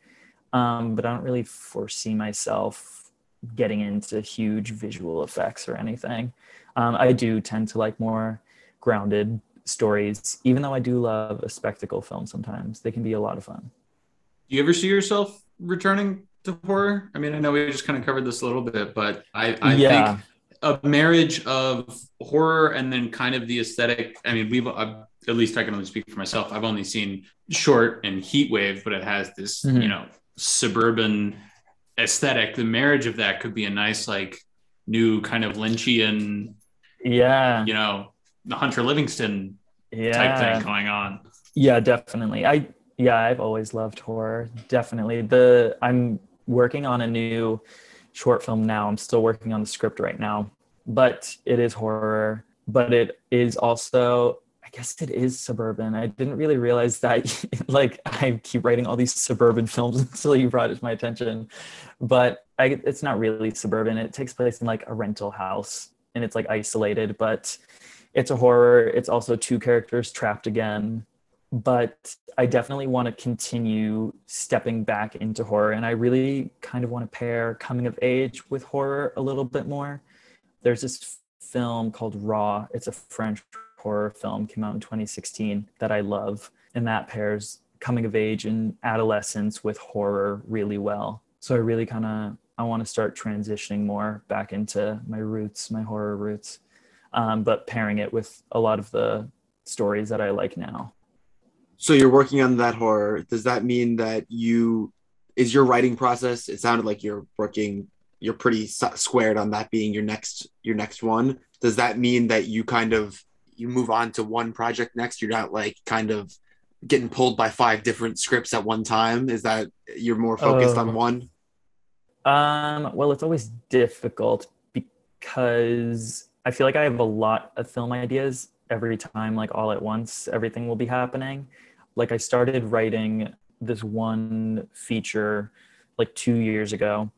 Um, but I don't really foresee myself getting into huge visual effects or anything. Um, I do tend to like more grounded stories, even though I do love a spectacle film sometimes. They can be a lot of fun. Do you ever see yourself returning to horror? I mean, I know we just kind of covered this a little bit, but I, I Yeah. think a marriage of horror and then kind of the aesthetic. I mean, we've uh, at least I can only speak for myself. I've only seen Short and Heat Wave, but it has this, Mhm. you know, suburban aesthetic. The marriage of that could be a nice, like, new kind of Lynchian, Yeah. you know, the Hunter Livingston Yeah. type thing going on. Yeah, definitely. I yeah, I've always loved horror. Definitely. The I'm working on a new short film now. I'm still working on the script right now, but it is horror, but it is also I guess it is suburban. I didn't really realize that like I keep writing all these suburban films until you brought it to my attention. But I, it's not really suburban. It takes place in like a rental house and it's like isolated, but it's a horror. It's also two characters trapped again but I definitely want to continue stepping back into horror. And I really kind of want to pair coming of age with horror a little bit more. There's this film called Raw. It's a French horror film, came out in 2016 that I love. And that pairs coming of age and adolescence with horror really well. So I really kind of I want to start transitioning more back into my roots, my horror roots, um, but pairing it with a lot of the stories that I like now. So you're working on that horror. Does that mean that you is your writing process? It sounded like you're working. You're pretty squared on that being your next your next one. Does that mean that you kind of you move on to one project next? You're not like kind of getting pulled by five different scripts at one time. Is that you're more focused on Oh. one? Um, well, it's always difficult because I feel like I have a lot of film ideas every time, like all at once, everything will be happening. Like I started writing this one feature like two years ago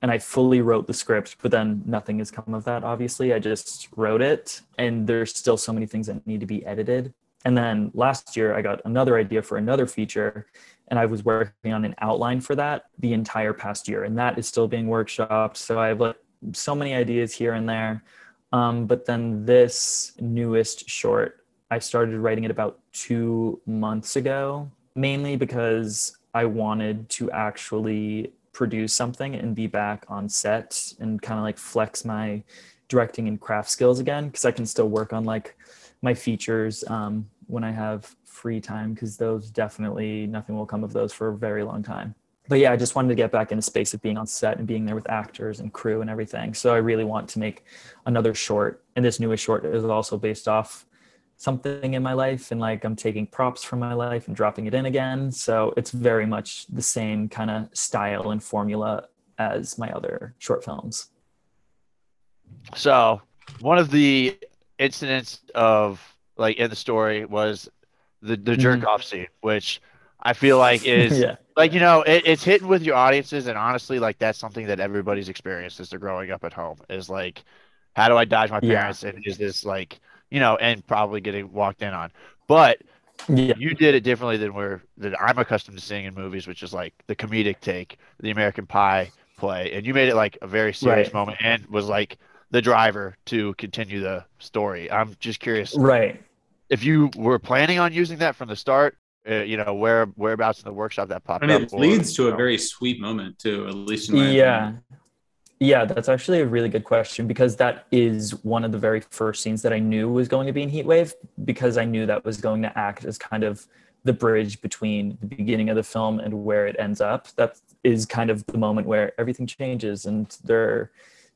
and I fully wrote the script, but then nothing has come of that, obviously. I just wrote it and there's still so many things that need to be edited. And then last year, I got another idea for another feature, and I was working on an outline for that the entire past year, and that is still being workshopped. So I have like so many ideas here and there. Um, but then this newest short, I started writing it about two months ago, mainly because I wanted to actually produce something and be back on set and kind of like flex my directing and craft skills again because I can still work on like my features um, when I have free time because those definitely nothing will come of those for a very long time. But yeah, I just wanted to get back in a space of being on set and being there with actors and crew and everything. So I really want to make another short, and this newest short is also based off something in my life and like I'm taking props from my life and dropping it in again. So it's very much the same kind of style and formula as my other short films. So one of the incidents of like in the story was the the jerk mm-hmm. off scene, which I feel like is yeah. like you know it, it's hitting with your audiences, and honestly, like that's something that everybody's experienced as they're growing up at home is like, how do I dodge my Yeah. parents? And is this like you know, and probably getting walked in on, but Yeah. you did it differently than we're that I'm accustomed to seeing in movies, which is like the comedic take, the American Pie play, and you made it like a very serious Right. moment and was like the driver to continue the story. I'm just curious Right. if you were planning on using that from the start. Uh, you know where whereabouts in the workshop that popped I mean, up. it or, leads to you a very sweet moment too, at least in my yeah opinion. Yeah that's actually a really good question because that is one of the very first scenes that i knew was going to be in heat wave because i knew that was going to act as kind of the bridge between the beginning of the film and where it ends up that is kind of the moment where everything changes and they're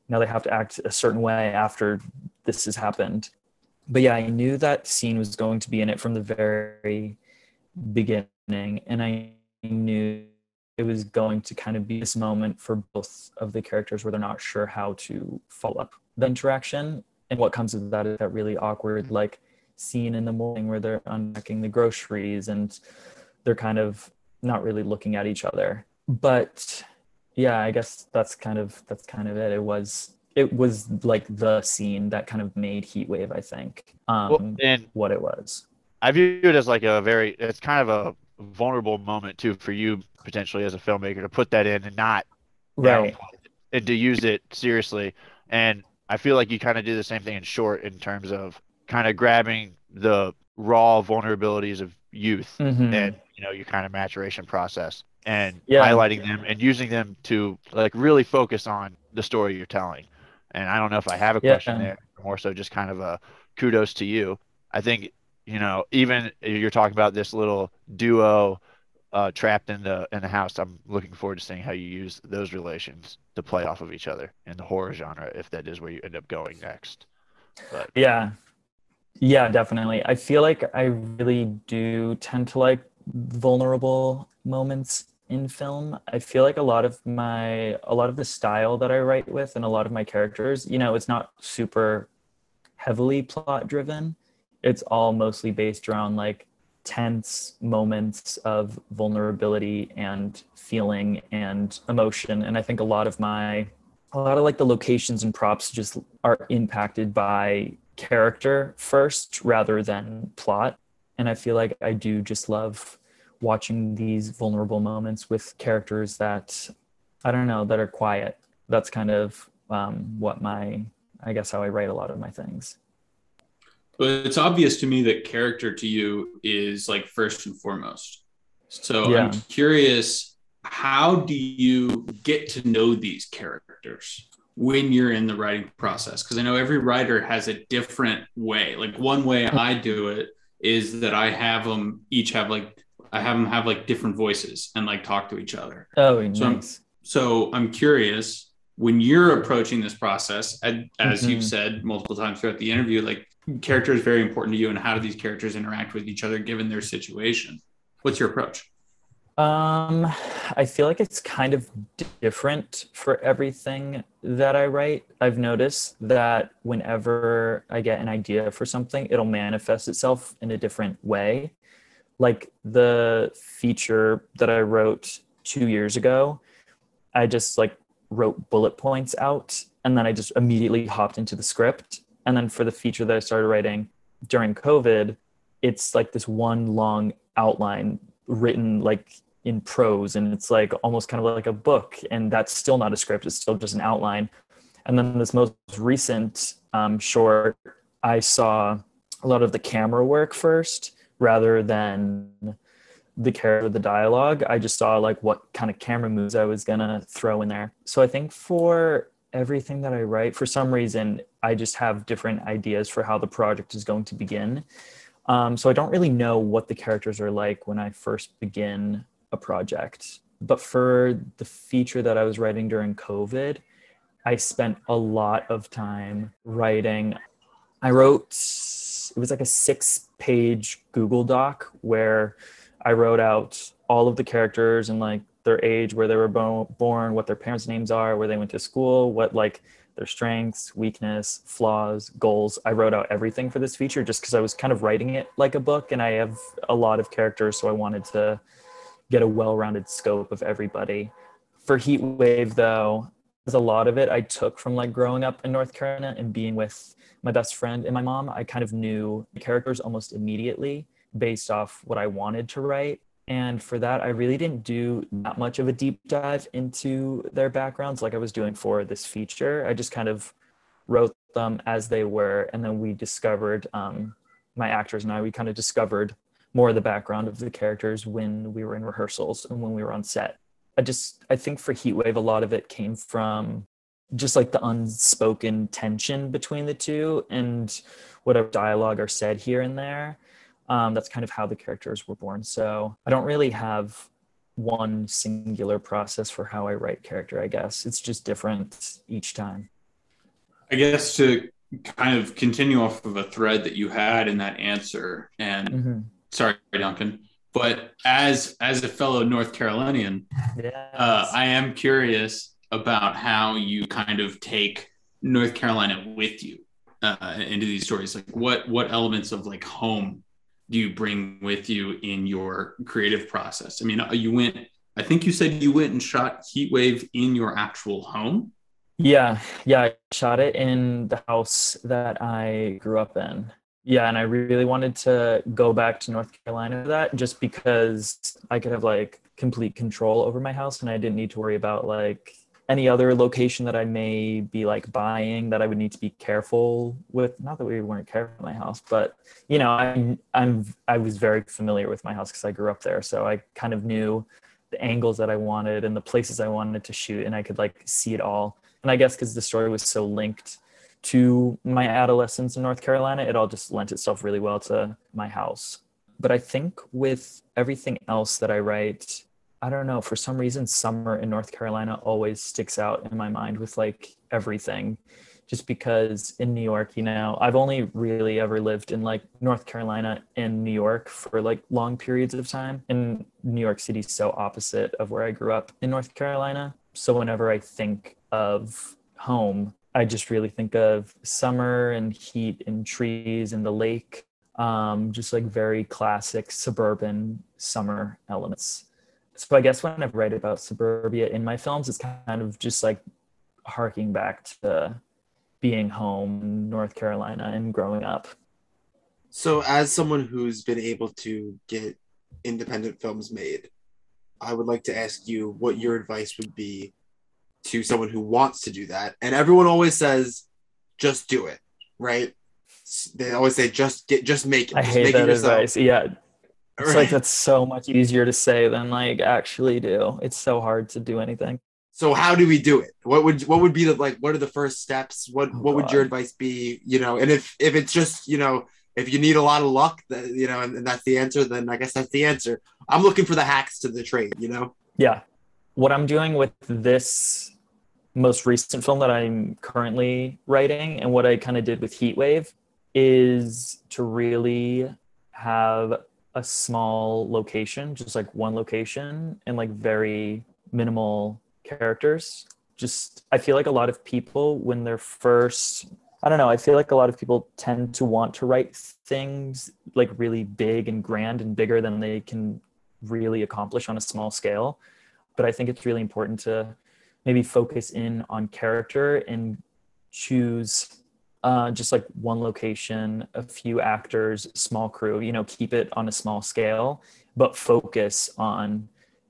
now they have to act a certain way after this has happened. But yeah, I knew that scene was going to be in it from the very beginning, and I knew it was going to kind of be this moment for both of the characters where they're not sure how to follow up the interaction. And what comes with that is that really awkward, like scene in the morning where they're unpacking the groceries and they're kind of not really looking at each other. But yeah, I guess that's kind of that's kind of it. It was it was like the scene that kind of made Heat Wave, I think, um, Well, and what it was. I view it as like a very, it's kind of a vulnerable moment too for you potentially as a filmmaker to put that in and not Right. and to use it seriously. And I feel like you kind of do the same thing in short in terms of kind of grabbing the raw vulnerabilities of youth Mhm. and you know your kind of maturation process and Yeah. highlighting them and using them to like really focus on the story you're telling. And I don't know if I have a Yeah. question there, more so just kind of a kudos to you. I think you know even you're talking about this little duo uh, trapped in the in the house. I'm looking forward to seeing how you use those relations to play off of each other in the horror genre, if that is where you end up going next. But Yeah. Yeah, definitely. I feel like I really do tend to like vulnerable moments in film. I feel like a lot of my a lot of the style that I write with and a lot of my characters, you know, it's not super heavily plot driven. It's all mostly based around like tense moments of vulnerability and feeling and emotion. And I think a lot of my a lot of like the locations and props just are impacted by character first rather than plot. And i feel like i do just love watching these vulnerable moments with characters that i don't know that are quiet. That's kind of um, what my i guess how i write a lot of my things But it's obvious to me that character to you is like first and foremost. So Yeah. I'm curious, how do you get to know these characters when you're in the writing process? Because I know every writer has a different way. Like one way I do it is that I have them each have like I have them have like different voices and like talk to each other. oh So I'm- nice So I'm curious when you're approaching this process, and as Mhm. you've said multiple times throughout the interview, like character is very important to you, and how do these characters interact with each other given their situation? What's your approach? Um, I feel like it's kind of different for everything that I write. I've noticed that whenever I get an idea for something, it'll manifest itself in a different way. Like the feature that I wrote two years ago, I just like wrote bullet points out and then I just immediately hopped into the script. And then for the feature that I started writing during COVID, it's like this one long outline written like in prose. And it's like almost kind of like a book. And that's still not a script. It's still just an outline. And then this most recent um, short i saw a lot of the camera work first rather than the character the dialogue. I just saw like what kind of camera moves i was gonna throw in there. So i think for everything that i write for some reason i just have different ideas for how the project is going to begin um, so I don't really know what the characters are like when I first begin a project. But for the feature that I was writing during COVID, I spent a lot of time writing. I wrote, it was like a six page Google Doc where I wrote out all of the characters and like their age, where they were bo- born, what their parents' names are, where they went to school, what like their strengths, weakness, flaws, goals. I wrote out everything for this feature just because I was kind of writing it like a book and I have a lot of characters, so I wanted to get a well-rounded scope of everybody. For Heat Wave though, there's a lot of it I took from like growing up in North Carolina and being with my best friend and my mom. I kind of knew the characters almost immediately based off what I wanted to write. And for that, I really didn't do that much of a deep dive into their backgrounds like I was doing for this feature. I just kind of wrote them as they were. And then we discovered, um, my actors and I, we kind of discovered more of the background of the characters when we were in rehearsals and when we were on set. I just, I think for Heatwave, a lot of it came from just like the unspoken tension between the two and whatever dialogue are said here and there um, that's kind of how the characters were born. So I don't really have one singular process for how I write character, I guess. It's just different each time. I guess to kind of continue off of a thread that you had in that answer, and Mhm. sorry, Duncan, but as as a fellow North Carolinian, Yes. uh, I am curious about how you kind of take North Carolina with you uh, into these stories. Like, what what elements of like home you bring with you in your creative process? I mean, uh, you went. I think you said you went and shot Heat Wave in your actual home. Yeah, yeah, I shot it in the house that I grew up in. Yeah, and I really wanted to go back to North Carolina for that just because I could have like complete control over my house and I didn't need to worry about like any other location that I may be like buying that I would need to be careful with. Not that we weren't careful in my house, but you know, I'm I'm I was very familiar with my house because I grew up there, so I kind of knew the angles that I wanted and the places I wanted to shoot, and I could like see it all and I guess because the story was so linked to my adolescence in North Carolina, it all just lent itself really well to my house. But I think with everything else that I write, I don't know, for some reason, summer in North Carolina always sticks out in my mind with like everything. Just because in New York, you know, I've only really ever lived in like North Carolina and New York for like long periods of time. And New York City's so opposite of where I grew up in North Carolina. So whenever I think of home, I just really think of summer and heat and trees and the lake, um, just like very classic suburban summer elements. So I guess when I write about suburbia in my films, it's kind of just like harking back to being home in North Carolina and growing up. So, as someone who's been able to get independent films made, I would like to ask you what your advice would be to someone who wants to do that. And everyone always says, just do it, right? They always say, just get, just make it. I just hate make it that yourself. advice. Yeah. It's Right? like that's so much easier to say than like actually do. It's so hard to do anything. so how do we do it what would what would be the like what are the first steps what Oh, what would your advice be you know and if if it's just you know if you need a lot of luck that you know and, and that's the answer then i guess that's the answer i'm looking for the hacks to the trade you know Yeah. What I'm doing with this most recent film that I'm currently writing and what I kind of did with Heat Wave is to really have a small location, just like one location and like very minimal characters. Just I feel like a lot of people when they're first I don't know, I feel like a lot of people tend to want to write things like really big and grand and bigger than they can really accomplish on a small scale. But I think it's really important to maybe focus in on character and choose uh, just like one location, a few actors, small crew, you know, keep it on a small scale, but focus on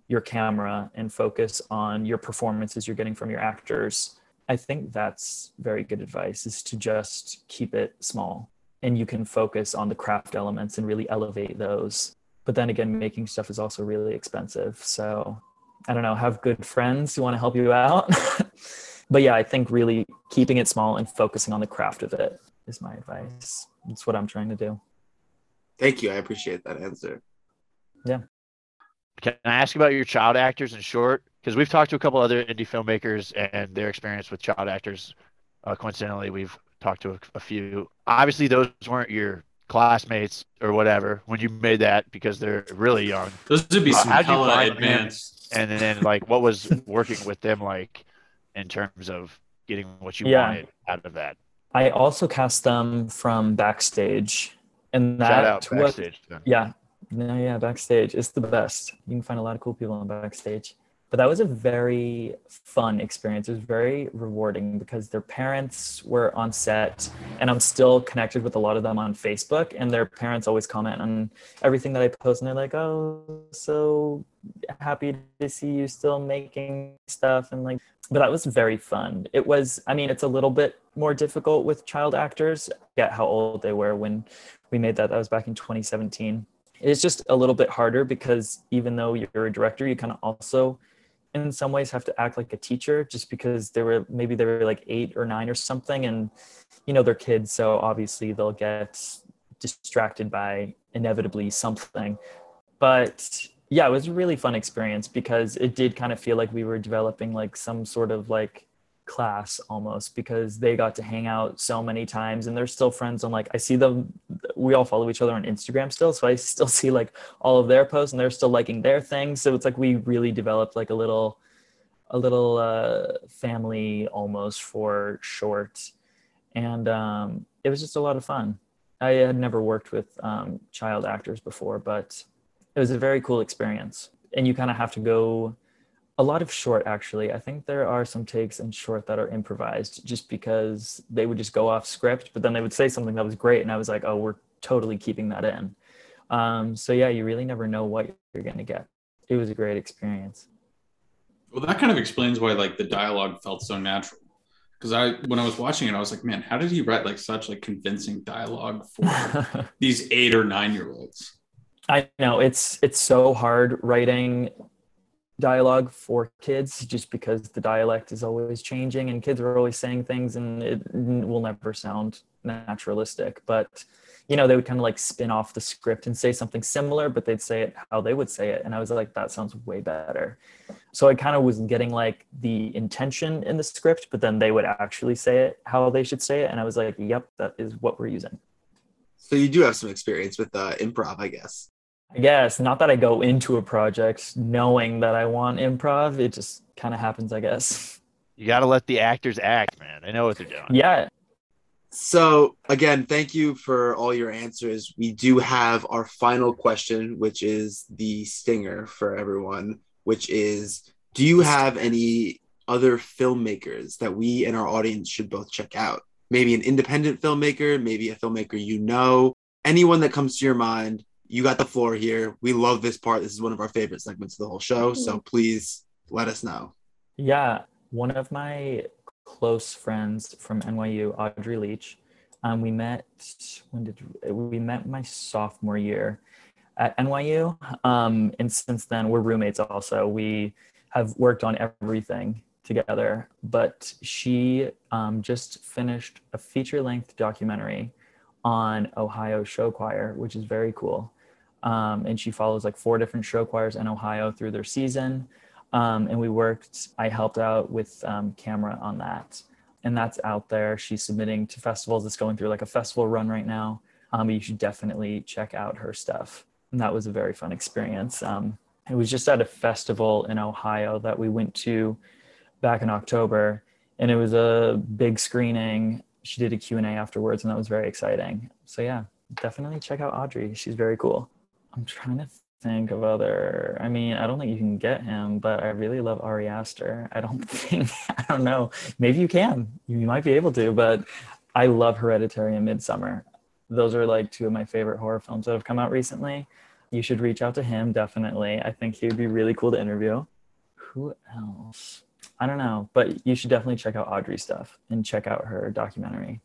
your camera and focus on your performances you're getting from your actors. I think that's very good advice is to just keep it small and you can focus on the craft elements and really elevate those. But then again, making stuff is also really expensive. So I don't know, have good friends who want to help you out. but yeah, I think really keeping it small and focusing on the craft of it is my advice. That's what I'm trying to do. thank you i appreciate that answer Yeah. Can I ask about your child actors in short? Because we've talked to a couple other indie filmmakers and their experience with child actors. Uh, coincidentally, we've talked to a, a few. Obviously, those weren't your classmates or whatever when you made that because they're really young. Those would be Uh, some how'd you hella advanced. And then, like, what was working with them like in terms of getting what you Yeah. wanted out of that? I also cast them from backstage. And that Shout out was backstage. Then. Yeah. No, yeah, backstage is the best. You can find a lot of cool people on backstage. But that was a very fun experience. It was very rewarding because their parents were on set and I'm still connected with a lot of them on Facebook and their parents always comment on everything that I post and they're like, "Oh, so happy to see you still making stuff." And like but that was very fun. It was I mean, it's a little bit more difficult with child actors. Get how old they were when we made that. That was back in 2017 it's just a little bit harder because even though you're a director you kind of also in some ways have to act like a teacher just because they were maybe they were like eight or nine or something and you know they're kids so obviously they'll get distracted by inevitably something. But yeah it was a really fun experience because it did kind of feel like we were developing like some sort of like class almost because they got to hang out so many times and they're still friends on like I see them we all follow each other on Instagram still so I still see like all of their posts and they're still liking their things so it's like we really developed like a little a little uh, family almost for short. And um, it was just a lot of fun. I had never worked with um, child actors before but it was a very cool experience. And you kind of have to go a lot of short actually. I think there are some takes in short that are improvised just because they would just go off script but then they would say something that was great and i was like oh we're totally keeping that in. Um, so yeah you really never know what you're going to get. It was a great experience. Well, that kind of explains why like the dialogue felt so natural. Because I, when I was watching it, I was like, man, how did he write like such like convincing dialogue for these eight or nine year olds? I know. It's it's so hard writing dialogue for kids just because the dialect is always changing and kids are always saying things and it will never sound naturalistic. But you know they would kind of like spin off the script and say something similar but they'd say it how they would say it. And i was like that sounds way better. So i kind of was getting like the intention in the script but then they would actually say it how they should say it. And i was like yep that is what we're using. So you do have some experience with uh, improv, I guess. I guess not that I go into a project knowing that I want improv. It just kind of happens, I guess. You got to let the actors act, man. I know what they're doing. Yeah. So again, thank you for all your answers. We do have our final question, which is the stinger for everyone, which is do you have any other filmmakers that we and our audience should both check out? Maybe an independent filmmaker, maybe a filmmaker you know, anyone that comes to your mind. You got the floor here. We love this part. This is one of our favorite segments of the whole show. So please let us know. Yeah. One of my close friends from NYU, Audrey Leach, um, we met when did we met my sophomore year at NYU. Um, and since then, we're roommates also. We have worked on everything together. But she um, just finished a feature length documentary on Ohio show choir, which is very cool. Um, and she follows like four different show choirs in Ohio through their season. Um, and we worked, I helped out with um, camera on that. And that's out there. She's submitting to festivals. It's going through like a festival run right now. Um, but you should definitely check out her stuff. And that was a very fun experience. Um, it was just at a festival in Ohio that we went to back in October. And it was a big screening. She did a Q&A afterwards and that was very exciting. So yeah, definitely check out Audrey. She's very cool. I'm trying to think of other. I mean, I don't think you can get him, but I really love Ari Aster. I don't think. I don't know. Maybe you can. You might be able to, but I love Hereditary and Midsommar. Those are like two of my favorite horror films that have come out recently. You should reach out to him definitely. I think he would be really cool to interview. Who else? I don't know, but you should definitely check out Audrey's stuff and check out her documentary.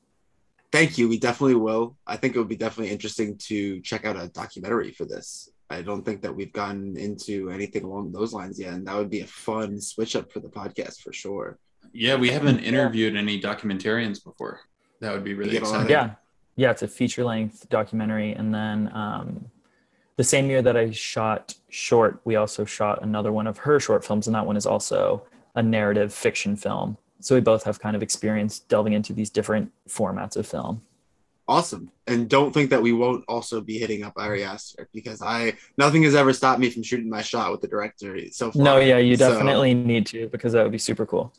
Thank you. We definitely will. I think it would be definitely interesting to check out a documentary for this. I don't think that we've gotten into anything along those lines yet, and that would be a fun switch up for the podcast for sure. Yeah, we haven't interviewed any documentarians before. That would be really Get a lot of- exciting. yeah yeah it's a feature length documentary and then um, the same year that i shot short we also shot another one of her short films and that one is also a narrative fiction film so we both have kind of experience delving into these different formats of film Awesome. And don't think that we won't also be hitting up Ari Aster because I nothing has ever stopped me from shooting my shot with the director so far. no yeah you So- definitely need to because that would be super cool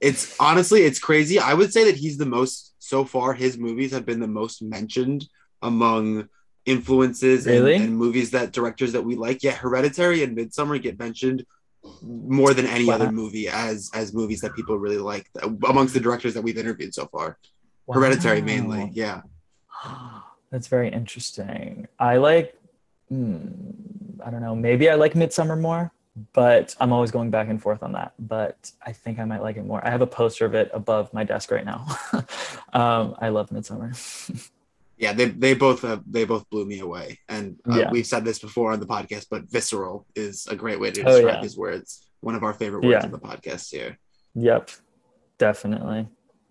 it's honestly it's crazy. I would say that he's the most so far. His movies have been the most mentioned among influences and- and, movies that directors that we like. Yeah, Hereditary and Midsommar get mentioned more than any Wow. other movie as as movies that people really like amongst the directors that we've interviewed so far. Hereditary mainly. Yeah. That's very interesting. I like, hmm, I don't know, maybe I like Midsommar more, but I'm always going back and forth on that. But I think I might like it more. I have a poster of it above my desk right now. um, I love Midsommar. Yeah, they, they both uh, they both blew me away, and uh, Yeah. we've said this before on the podcast, but visceral is a great way to Oh, describe yeah. his words. One of our favorite words Yeah. in the podcast here. yep, definitely.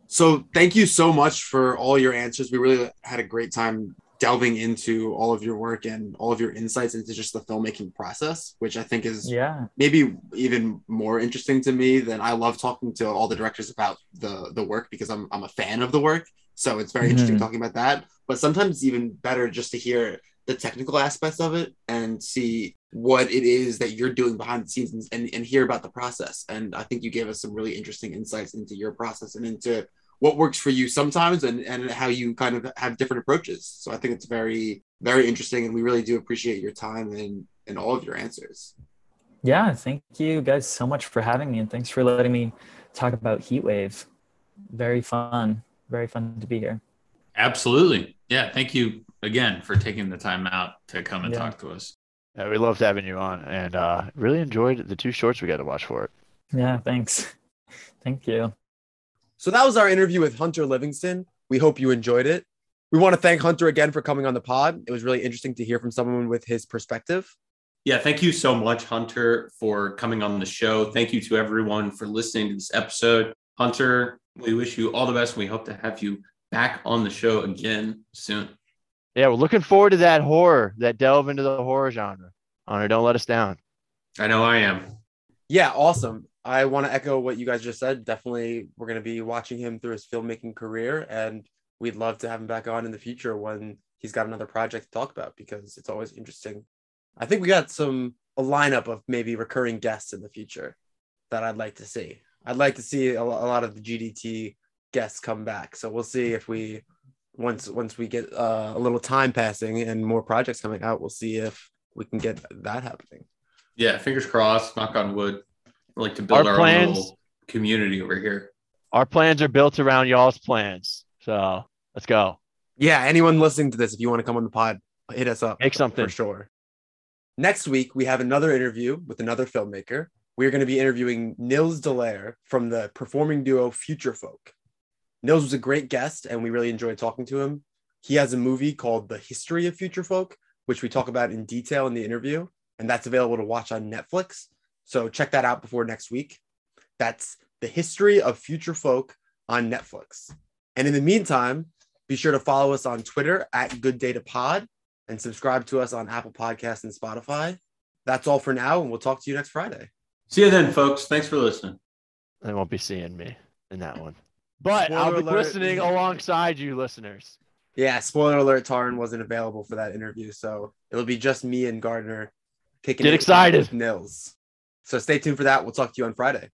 So thank you so much for all your answers. We really had a great time delving into all of your work and all of your insights into just the filmmaking process, which I think is Yeah. maybe even more interesting to me than I love talking to all the directors about the the work because I'm I'm a fan of the work. So it's very interesting Mhm. talking about that. But sometimes it's even better just to hear the technical aspects of it and see what it is that you're doing behind the scenes and, and hear about the process. And I think you gave us some really interesting insights into your process and into what works for you sometimes and, and how you kind of have different approaches. So I think it's very, very interesting. And we really do appreciate your time and, and all of your answers. Yeah. Thank you guys so much for having me. And thanks for letting me talk about Heatwave. Very fun. Very fun to be here. Absolutely. Yeah. Thank you again for taking the time out to come and Yeah. talk to us. Yeah, we loved having you on and uh, really enjoyed the two shorts we got to watch for it. Yeah. Thanks. Thank you. So that was our interview with Hunter Livingston. We hope you enjoyed it. We want to thank Hunter again for coming on the pod. It was really interesting to hear from someone with his perspective. Yeah, thank you so much, Hunter, for coming on the show. Thank you to everyone for listening to this episode. Hunter, we wish you all the best. We hope to have you back on the show again soon. Yeah, we're looking forward to that horror, that delve into the horror genre. Honor, don't let us down. I know I am. Yeah, awesome. I want to echo what you guys just said. Definitely, we're going to be watching him through his filmmaking career, and we'd love to have him back on in the future when he's got another project to talk about because it's always interesting. I think we got some a lineup of maybe recurring guests in the future that I'd like to see. I'd like to see a, a lot of the GDT guests come back. So we'll see if we once once we get uh, a little time passing and more projects coming out, we'll see if we can get that happening. Yeah, fingers crossed, knock on wood. We like to build Our our, plans- own little community over here. Our plans are built around y'all's plans. So let's go. Yeah, anyone listening to this, if you want to come on the pod, hit us up Make something. for sure. Next week, we have another interview with another filmmaker. We're going to be interviewing Nils d'Aulaire from the performing duo Future Folk. Nils was a great guest, and we really enjoyed talking to him. He has a movie called The History of Future Folk, which we talk about in detail in the interview, and that's available to watch on Netflix. So check that out before next week. That's The History of Future Folk on Netflix. And in the meantime, be sure to follow us on Twitter at Good Data Pod and subscribe to us on Apple Podcasts and Spotify. That's all for now, and we'll talk to you next Friday. See you then, folks. Thanks for listening. They won't be seeing me in that one. But I'll be alert. listening alongside you, listeners. Yeah, spoiler alert, Tarn wasn't available for that interview, so it'll be just me and Gardner kicking Get it excited. with Nils. So stay tuned for that. We'll talk to you on Friday.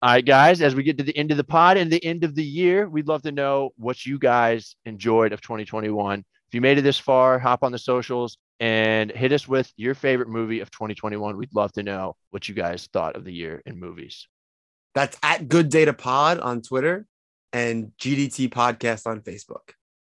All right, guys, as we get to the end of the pod and the end of the year, we'd love to know what you guys enjoyed of 2021. If you made it this far, hop on the socials and hit us with your favorite movie of 2021. We'd love to know what you guys thought of the year in movies. That's at Good Data Pod on Twitter and GDT Podcast on Facebook.